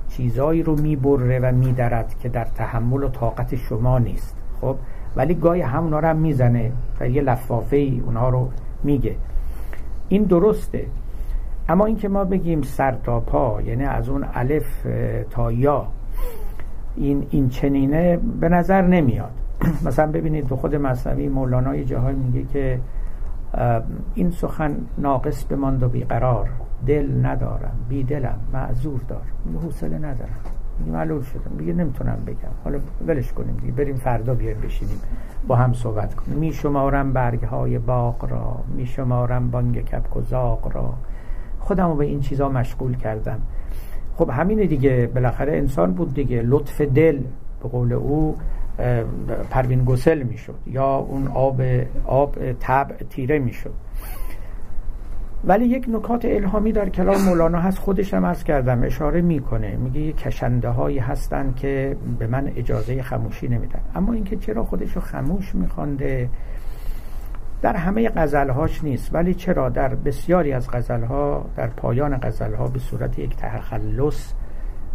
چیزایی رو می‌بره و میدرد که در تحمل و طاقت شما نیست. خب ولی گاهی همونا رو هم می‌زنه و یه لفافه ای اونها رو میگه. این درسته. اما اینکه ما بگیم سر تا پا یعنی از اون الف تا یا این این چنینه به نظر نمیاد. مثلا ببینید تو خود مصنوی مولانا یه جاهای میگه که این سخن ناقص بماند و بیقرار. دل ندارم بی دلم معذور دار. حوصله ندارم. معلول شدم دیگه نمی‌تونم بگم. حالا ولش کنیم دیگه. بریم فردا بیایم بشینیم. با هم صحبت کنیم. می شمارم برگ های باغ را. می شمارم بانگ کپک و زاق را. خودم رو به این چیزا مشغول کردم. خب همینه دیگه. بالاخره انسان بود دیگه. لطف دل به قول او پروین گسل می‌شد. یا اون آب آب تب تیره می‌شد. ولی یک نکات الهامی در کلام مولانا هست خودش هم از کردم اشاره می‌کنه. میگه یه کشنده هایی هستن که به من اجازه خموشی نمیدن. اما اینکه چرا خودش رو خموش میخوانده در همه غزلهاش نیست. ولی چرا در بسیاری از غزلها در پایان غزلها به صورت یک تخلص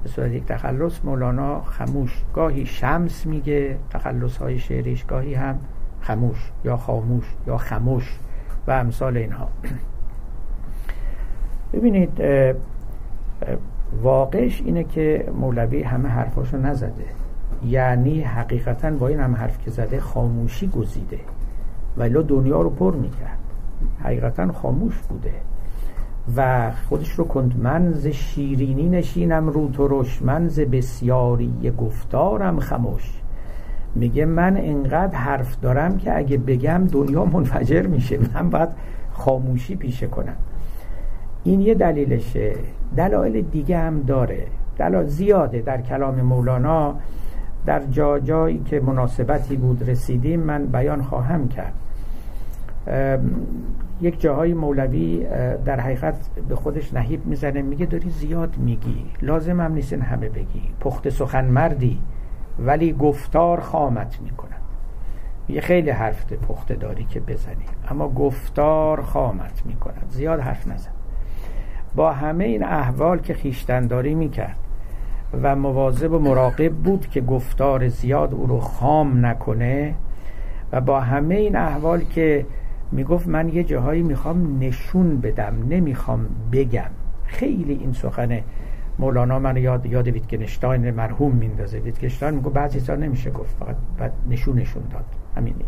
به صورت یک تخلص مولانا خموش گاهی شمس میگه تخلص های شعریش گاهی هم خموش یا خاموش یا خموش و امثال اینها. ببینید واقعش اینه که مولوی همه حرفاشو نزده. یعنی حقیقتا با این همه حرف که زده خاموشی گزیده ولی دنیا رو پر می‌کرد. حقیقتا خاموش بوده. و خودش رو کند. من ز شیرینی نشینم رو ترش. من ز بسیاری گفتارم خموش میگه من انقدر حرف دارم که اگه بگم دنیا منفجر میشه. من باید خاموشی پیشه کنم. این یه دلیلشه. دلایل دیگه هم داره. دلایل زیاده در کلام مولانا. در جا جایی که مناسبتی بود رسیدیم من بیان خواهم کرد. یک جاهای مولوی در حقیقت به خودش نهیب می‌زنه. میگه داری زیاد میگی. لازم هم نیست همه بگی. پخت سخن مردی ولی گفتار خامت می‌کنن یه خیلی حرف پخته داری که بزنی اما گفتار خامت می‌کنن زیاد حرف نزن. با همه این احوال که خیشتنداری می‌کرد و مواظب و مراقب بود که گفتار زیاد او رو خام نکنه و با همه این احوال که می‌گفت من یه جاهایی می‌خوام نشون بدم نمی‌خوام بگم. خیلی این سخن مولانا من یاد یاد ویتگنشتاین مرحوم میندازه. ویتگنشتاین میگه بعضی چیزا نمیشه گفت فقط بعد نشونشون داد. همینی.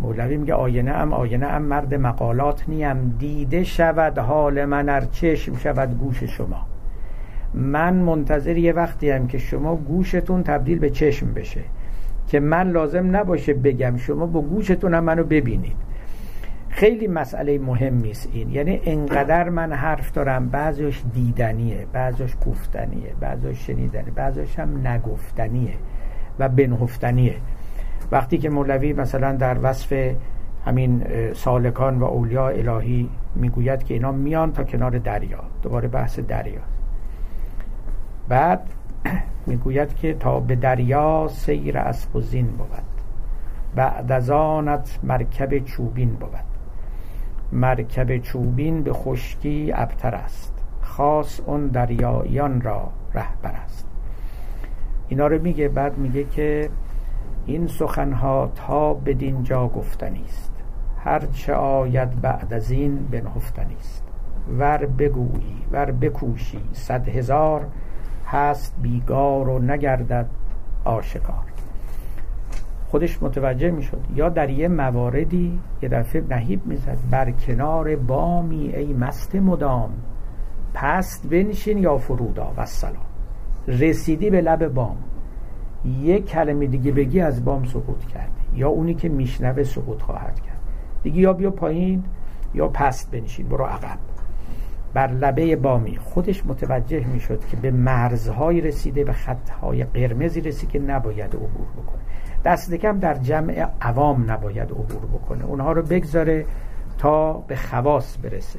مولوی میگه آینه ام آینه ام مرد مقالات نیم. دیده شود حال من ار چشم شود گوش شما. من منتظر یه وقتی هم که شما گوشتون تبدیل به چشم بشه. که من لازم نباشه بگم شما با گوشتون هم منو ببینید. خیلی مسئله مهمی است این. یعنی انقدر من حرف دارم بعضیش دیدنیه بعضیش گفتنیه بعضیش شنیدنیه بعضیش هم نگفتنیه و بنهفتنیه. وقتی که مولوی مثلا در وصف همین سالکان و اولیاء الهی می‌گوید که اینا میان تا کنار دریا دوباره بحث دریا بعد می‌گوید که تا به دریا سیر اسب و زین بود. بعد از آنت مرکب چوبین بود. مرکب چوبین به خشکی ابتر است. خاص اون دریاییان را رهبر است. اینا رو میگه بعد میگه که این سخنها تا بدین جا گفتنی است. هر چه آید بعد از این بنهفتنی است. ور بگویی ور بکوشی صد هزار هست بیگار و نگردد آشکار. خودش متوجه می‌شد یا در یه مواردی یه دفعه نهیب می‌زد بر کنار بامی ای مست مدام پست بنشین یا فرودا و سلام رسیدی به لب بام. یک کلمه دیگه بگی از بام سقوط کردی یا اونی که میشنوه سقوط خواهد کرد. دیگه یا بیا پایین یا پست بنشین. برو عقب. بر لبه بامی. خودش متوجه می‌شد که به مرزهای رسیده به خطهای قرمزی رسید که نباید عبور بکنه. دست کم در جمع عوام نباید عبور بکنه. اونها رو بگذاره تا به خواص برسه.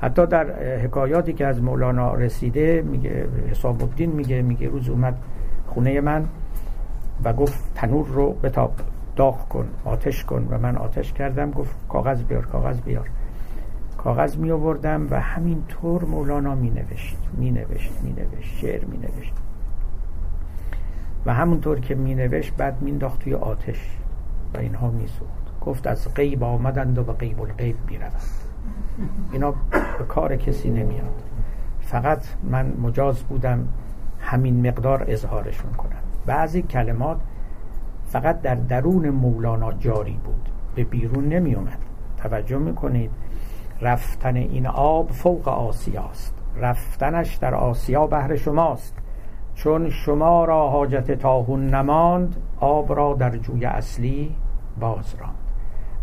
حتی در حکایاتی که از مولانا رسیده میگه حساب الدین میگه میگه روز اومد خونه من. و گفت تنور رو بتاب داغ کن آتش کن و من آتش کردم. گفت کاغذ بیار کاغذ بیار. کاغذ می آوردم و همینطور مولانا می نوشت می نوشت می نوشت شعر می نوشت. و همونطور که می نوشت بعد می توی آتش و اینها می سوخت. گفت از غیب آمدند و به غیب الغیب می اینا به کار کسی نمیاد. فقط من مجاز بودم همین مقدار اظهارشون کنم. بعضی کلمات فقط در درون مولانا جاری بود. به بیرون نمی اومد. توجه می‌کنید؟ رفتن این آب فوق آسیاست. رفتنش در آسیا بهر شماست. چون شما را حاجت تاهون نماند آب را در جوی اصلی باز راند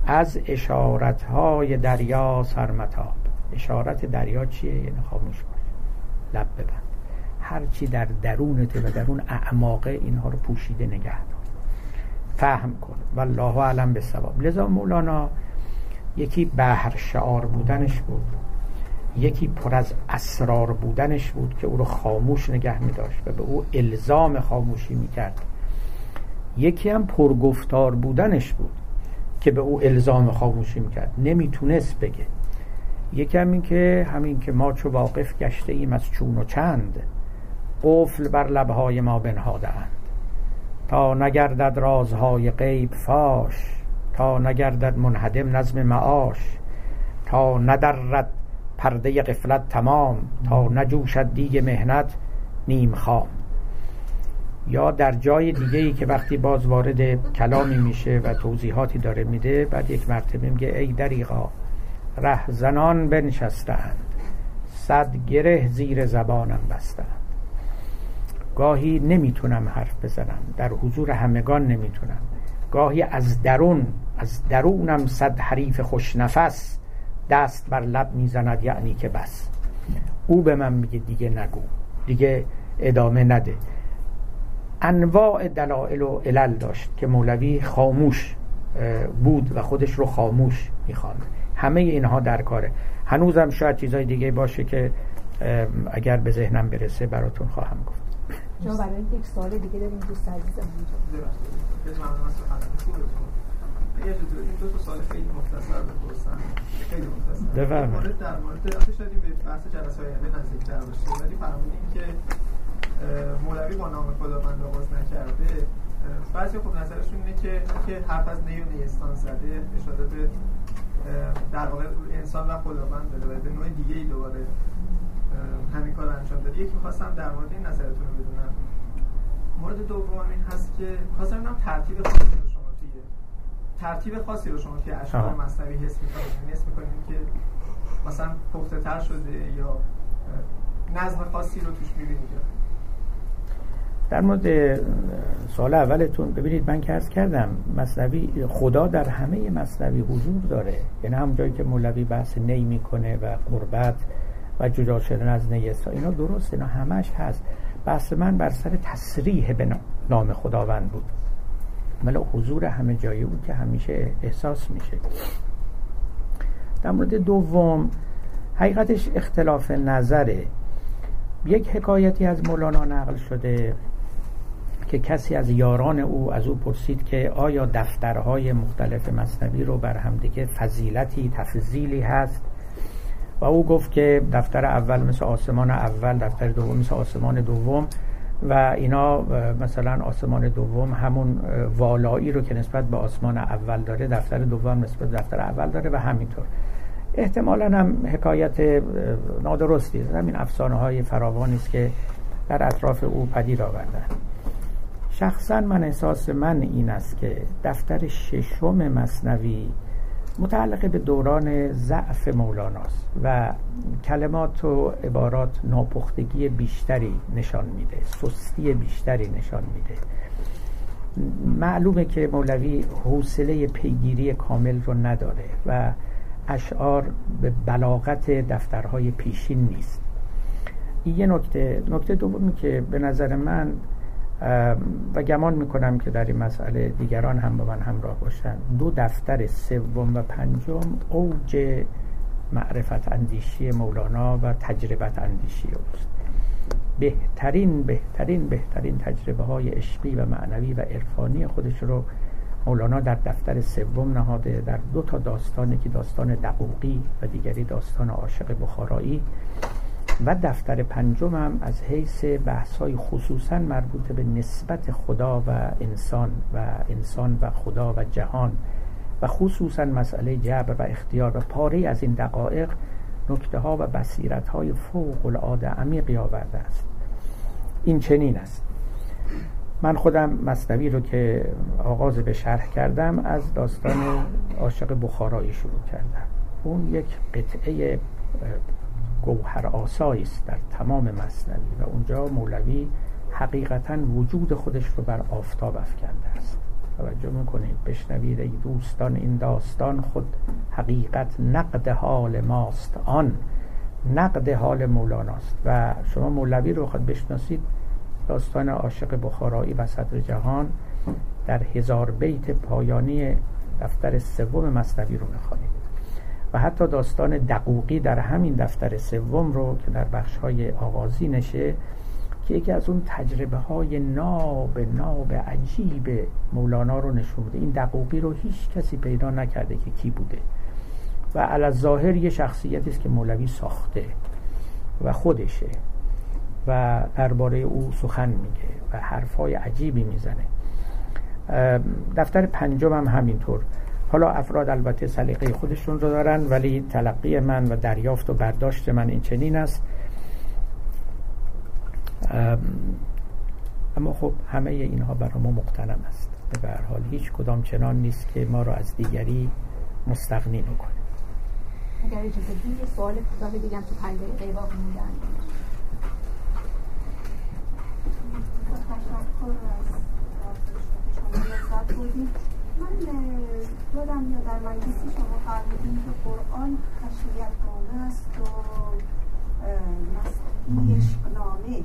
از اشارت های دریا سرمتاب. اشارت دریا چیه؟ یعنی خاموش باش. لب ببند. هرچی در درونت و درون اعماقه اینها رو پوشیده نگه دار. فهم کن. والله علم به ثواب لذا مولانا یکی بحر شعار بودنش بود. یکی پر از اسرار بودنش بود که او رو خاموش نگه می داشت و به او الزام خاموشی می کرد. یکی هم پرگفتار بودنش بود که به او الزام خاموشی می‌کرد نمی‌تونست بگه. یکم این که همین که ما چو واقف گشته ایم از چون و چند قفل بر لبهای ما بنهادند تا نگردد رازهای غیب فاش تا نگردد منهدم نظم معاش تا ندرد پرده قفلت تمام تا نجوشد دیگ مهنت نیم خام. یا در جای دیگه ای که وقتی باز وارد کلامی میشه و توضیحاتی داره میده بعد یک مرتبه میگه ای دریقا ره زنان بنشستند صد گره زیر زبانم بستند گاهی نمی‌تونم حرف بزنم. در حضور همگان نمی‌تونم. گاهی از درون از درونم صد حریف خوش نفس دست بر لب می‌زند یعنی که بس. او به من میگه دیگه نگو. دیگه ادامه نده. انواع دلائل و علل داشت که مولوی خاموش بود و خودش رو خاموش می‌خواند. همه اینها در کاره. هنوزم شاید چیزای دیگه باشه که اگر به ذهنم برسه براتون خواهم گفت. جا برای یک سال دیگه داریم دوست عزیزم یه دو تا سال خیلی مختصر بپرسم خیلی مختصر در مورد در مورد شدیم به بحث جلسه آینده نزدیکتر باشه ولی فرمودیم که مولوی با نام خداوند آغاز نکرده. بعضی خب نظرشون اینه که که حرف از نی و نیستان زده اشاره به در واقع انسان و خداوند داره به نوع دیگه ای دوباره همین کار انجام داده یکی می‌خواستم در مورد این نظرتون رو بدونم. مورد دوم این هست که خواستم ببینم ترتیب خاصی رو شما توی ترتیب خاصی رو شما که اشعار مصنوی حس می‌کنید. حس می‌کنید که مثلا پخته تر شده یا نظم خاصی رو توش می‌بینید در مورد سال اولتون ببینید من که ارز کردم مصنوی خدا در همه مصنوی حضور داره. یعنی هم جایی که مولوی بحث نی می‌کنه و قربت و جدا شدن از نیستا اینا درست اینا همش هست. بحث من بر سر تصریح به نام خداوند بود. ولی حضور همه جایی بود که همیشه احساس میشه. در مورد دوم حقیقتش اختلاف نظره. یک حکایتی از مولانا نقل شده که کسی از یاران او از او پرسید که آیا دفترهای مختلف مصنوی رو بر همدیگه فضیلتی تفضیلی هست؟ و او گفت که دفتر اول مثل آسمان اول دفتر دوم مثل آسمان دوم و اینا مثلا آسمان دوم همون والایی رو که نسبت به آسمان اول داره دفتر دوم نسبت به دفتر اول داره و همینطور. احتمالا هم حکایت نادرستی همین افسانه های فراوانی است که در اطراف او پدید آوردن. شخصا من احساس من این است که دفتر ششم مصنوی متعلق به دوران ضعف مولاناست و کلمات و عبارات ناپختگی بیشتری نشان میده سستی بیشتری نشان میده. معلومه که مولوی حوصله پیگیری کامل رو نداره و اشعار به بلاغت دفترهای پیشین نیست. یه نکته نکته دومی که به نظر من و گمان می‌کنم که در این مسئله دیگران هم با من همراه باشند دو دفتر سوم و پنجم اوج معرفت اندیشی مولانا و تجربت اندیشی اوست. بهترین بهترین بهترین تجربه های عشقی و معنوی و عرفانی خودش رو مولانا در دفتر سوم نهاده. در دو تا داستانی که داستان دقوقی و دیگری داستان عاشق بخارایی. و دفتر پنجم هم از حیث بحث های خصوصا مربوط به نسبت خدا و انسان و انسان و خدا و جهان و خصوصا مسئله جبر و اختیار و پاره از این دقایق نکته ها و بصیرت های فوق العاده عمیقی آورده است. این چنین است. من خودم مصنوی رو که آغاز به شرح کردم از داستان عاشق بخارایی شروع کردم. اون یک قطعه گوهر آسایی است در تمام مصنوی و اونجا مولوی حقیقتا وجود خودش رو بر آفتاب افکنده است. توجه می‌کنید بشنوید ای دوستان این داستان خود حقیقت نقد حال ماست آن نقد حال مولاناست و شما مولوی رو خود بشناسید داستان عاشق بخارایی و صدر جهان در هزار بیت پایانی دفتر سوم مصنوی رو می‌خوانید. و حتی داستان دقوقی در همین دفتر سوم رو که در بخش های آغازی نشه که یکی از اون تجربه های ناب ناب عجیب مولانا رو نشون بوده این دقوقی رو هیچ کسی پیدا نکرده که کی بوده. و علا ظاهر یه شخصیتی است که مولوی ساخته و خودشه و درباره او سخن میگه و حرفای عجیبی می‌زنه. دفتر پنجم هم همینطور. حالا افراد البته سلیقه خودشون رو دارن ولی تلقی من و دریافت و برداشت من این چنین است. اما خب همه اینها برای ما مقتنم است. به حال هیچ کدام چنان نیست که ما رو از دیگری مستغنی بکنه اگر اجازه یه سوال کوتاه بگم تو پنج دقیقه باقی موندن من یادم یا در مجلسی شما فرمودین که قرآن خشیت نامه است و مسیحی عشقنامه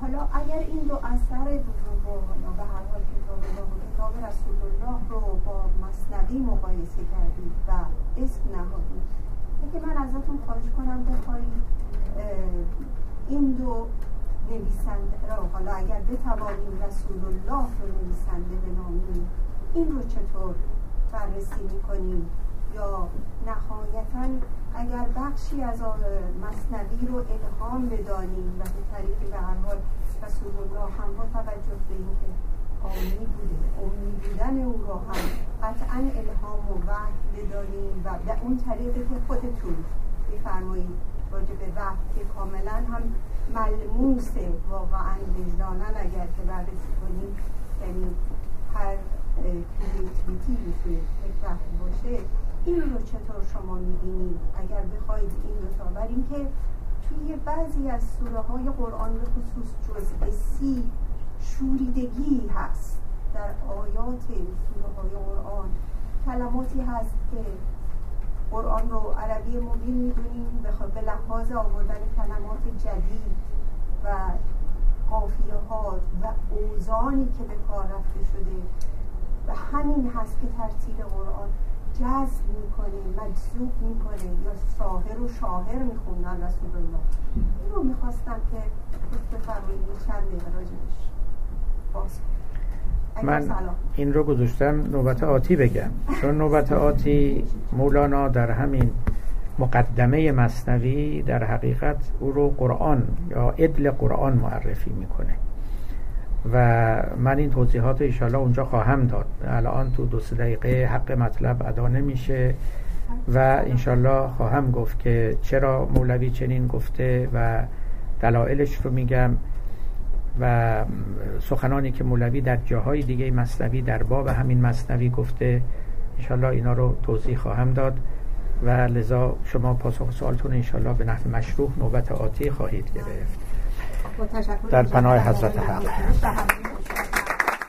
حالا اگر این دو اثر بزرگ یا به هر حال کتاب الله و کتاب رسول الله رو با مصنوی مقایسه کردید و اسم نهادید اگه من ازتون خواهش کنم بخواهید این دو نویسنده را حالا اگر بتوانیم رسول الله رو نویسنده بنامیم این رو چطور بررسی می‌کنیم؟ یا نهایتا اگر بخشی از مصنوی رو الهام بدانیم و به طریقی به هر حال رسول الله هم با توجه به اینکه آمی بوده امی بودن او را هم قطعا الهام و وحی بدانیم و به اون طریقی که خودتون میفرمایید راجع به وحی که کاملا هم ملموسه واقعا وجدانن اگر که بررسی کنیم یعنی هر کریتیویتی یک وحی باشه این رو چطور شما می‌بینید اگر بخواید این رو تا بر اینکه توی بعضی از سوره های قرآن به خصوص جزء سی شوریدگی هست در آیات سوره های قرآن کلماتی هست که قرآن رو عربی مبین می‌دونیم به لحاظ آوردن کلمات جدید و قافیه ها و اوزانی که به کار رفته شده. و همین هست که ترتیل قرآن جذب می‌کنه مجذوب می‌کنه یا شاهر و شاهر میخوندن رسول الله. این رو می‌خواستم که بفرمایید چند دقیقه راجبش باز. من این رو گذاشتم نوبت آتی بگم. چون نوبت آتی مولانا در همین مقدمه مصنوی در حقیقت او رو قرآن یا ادل قرآن معرفی می‌کنه. و من این توضیحات ایشالا اونجا خواهم داد. الان تو دو سه دقیقه حق مطلب ادا نمیشه و انشالله خواهم گفت که چرا مولوی چنین گفته و دلایلش رو میگم و سخنانی که مولوی در جاهای دیگه مصنوی در باب همین مصنوی گفته انشالله اینا رو توضیح خواهم داد و لذا شما پاسخ سوالتون انشالله به نحو مشروع نوبت آتی خواهید گرفت. در پناه حضرت حق.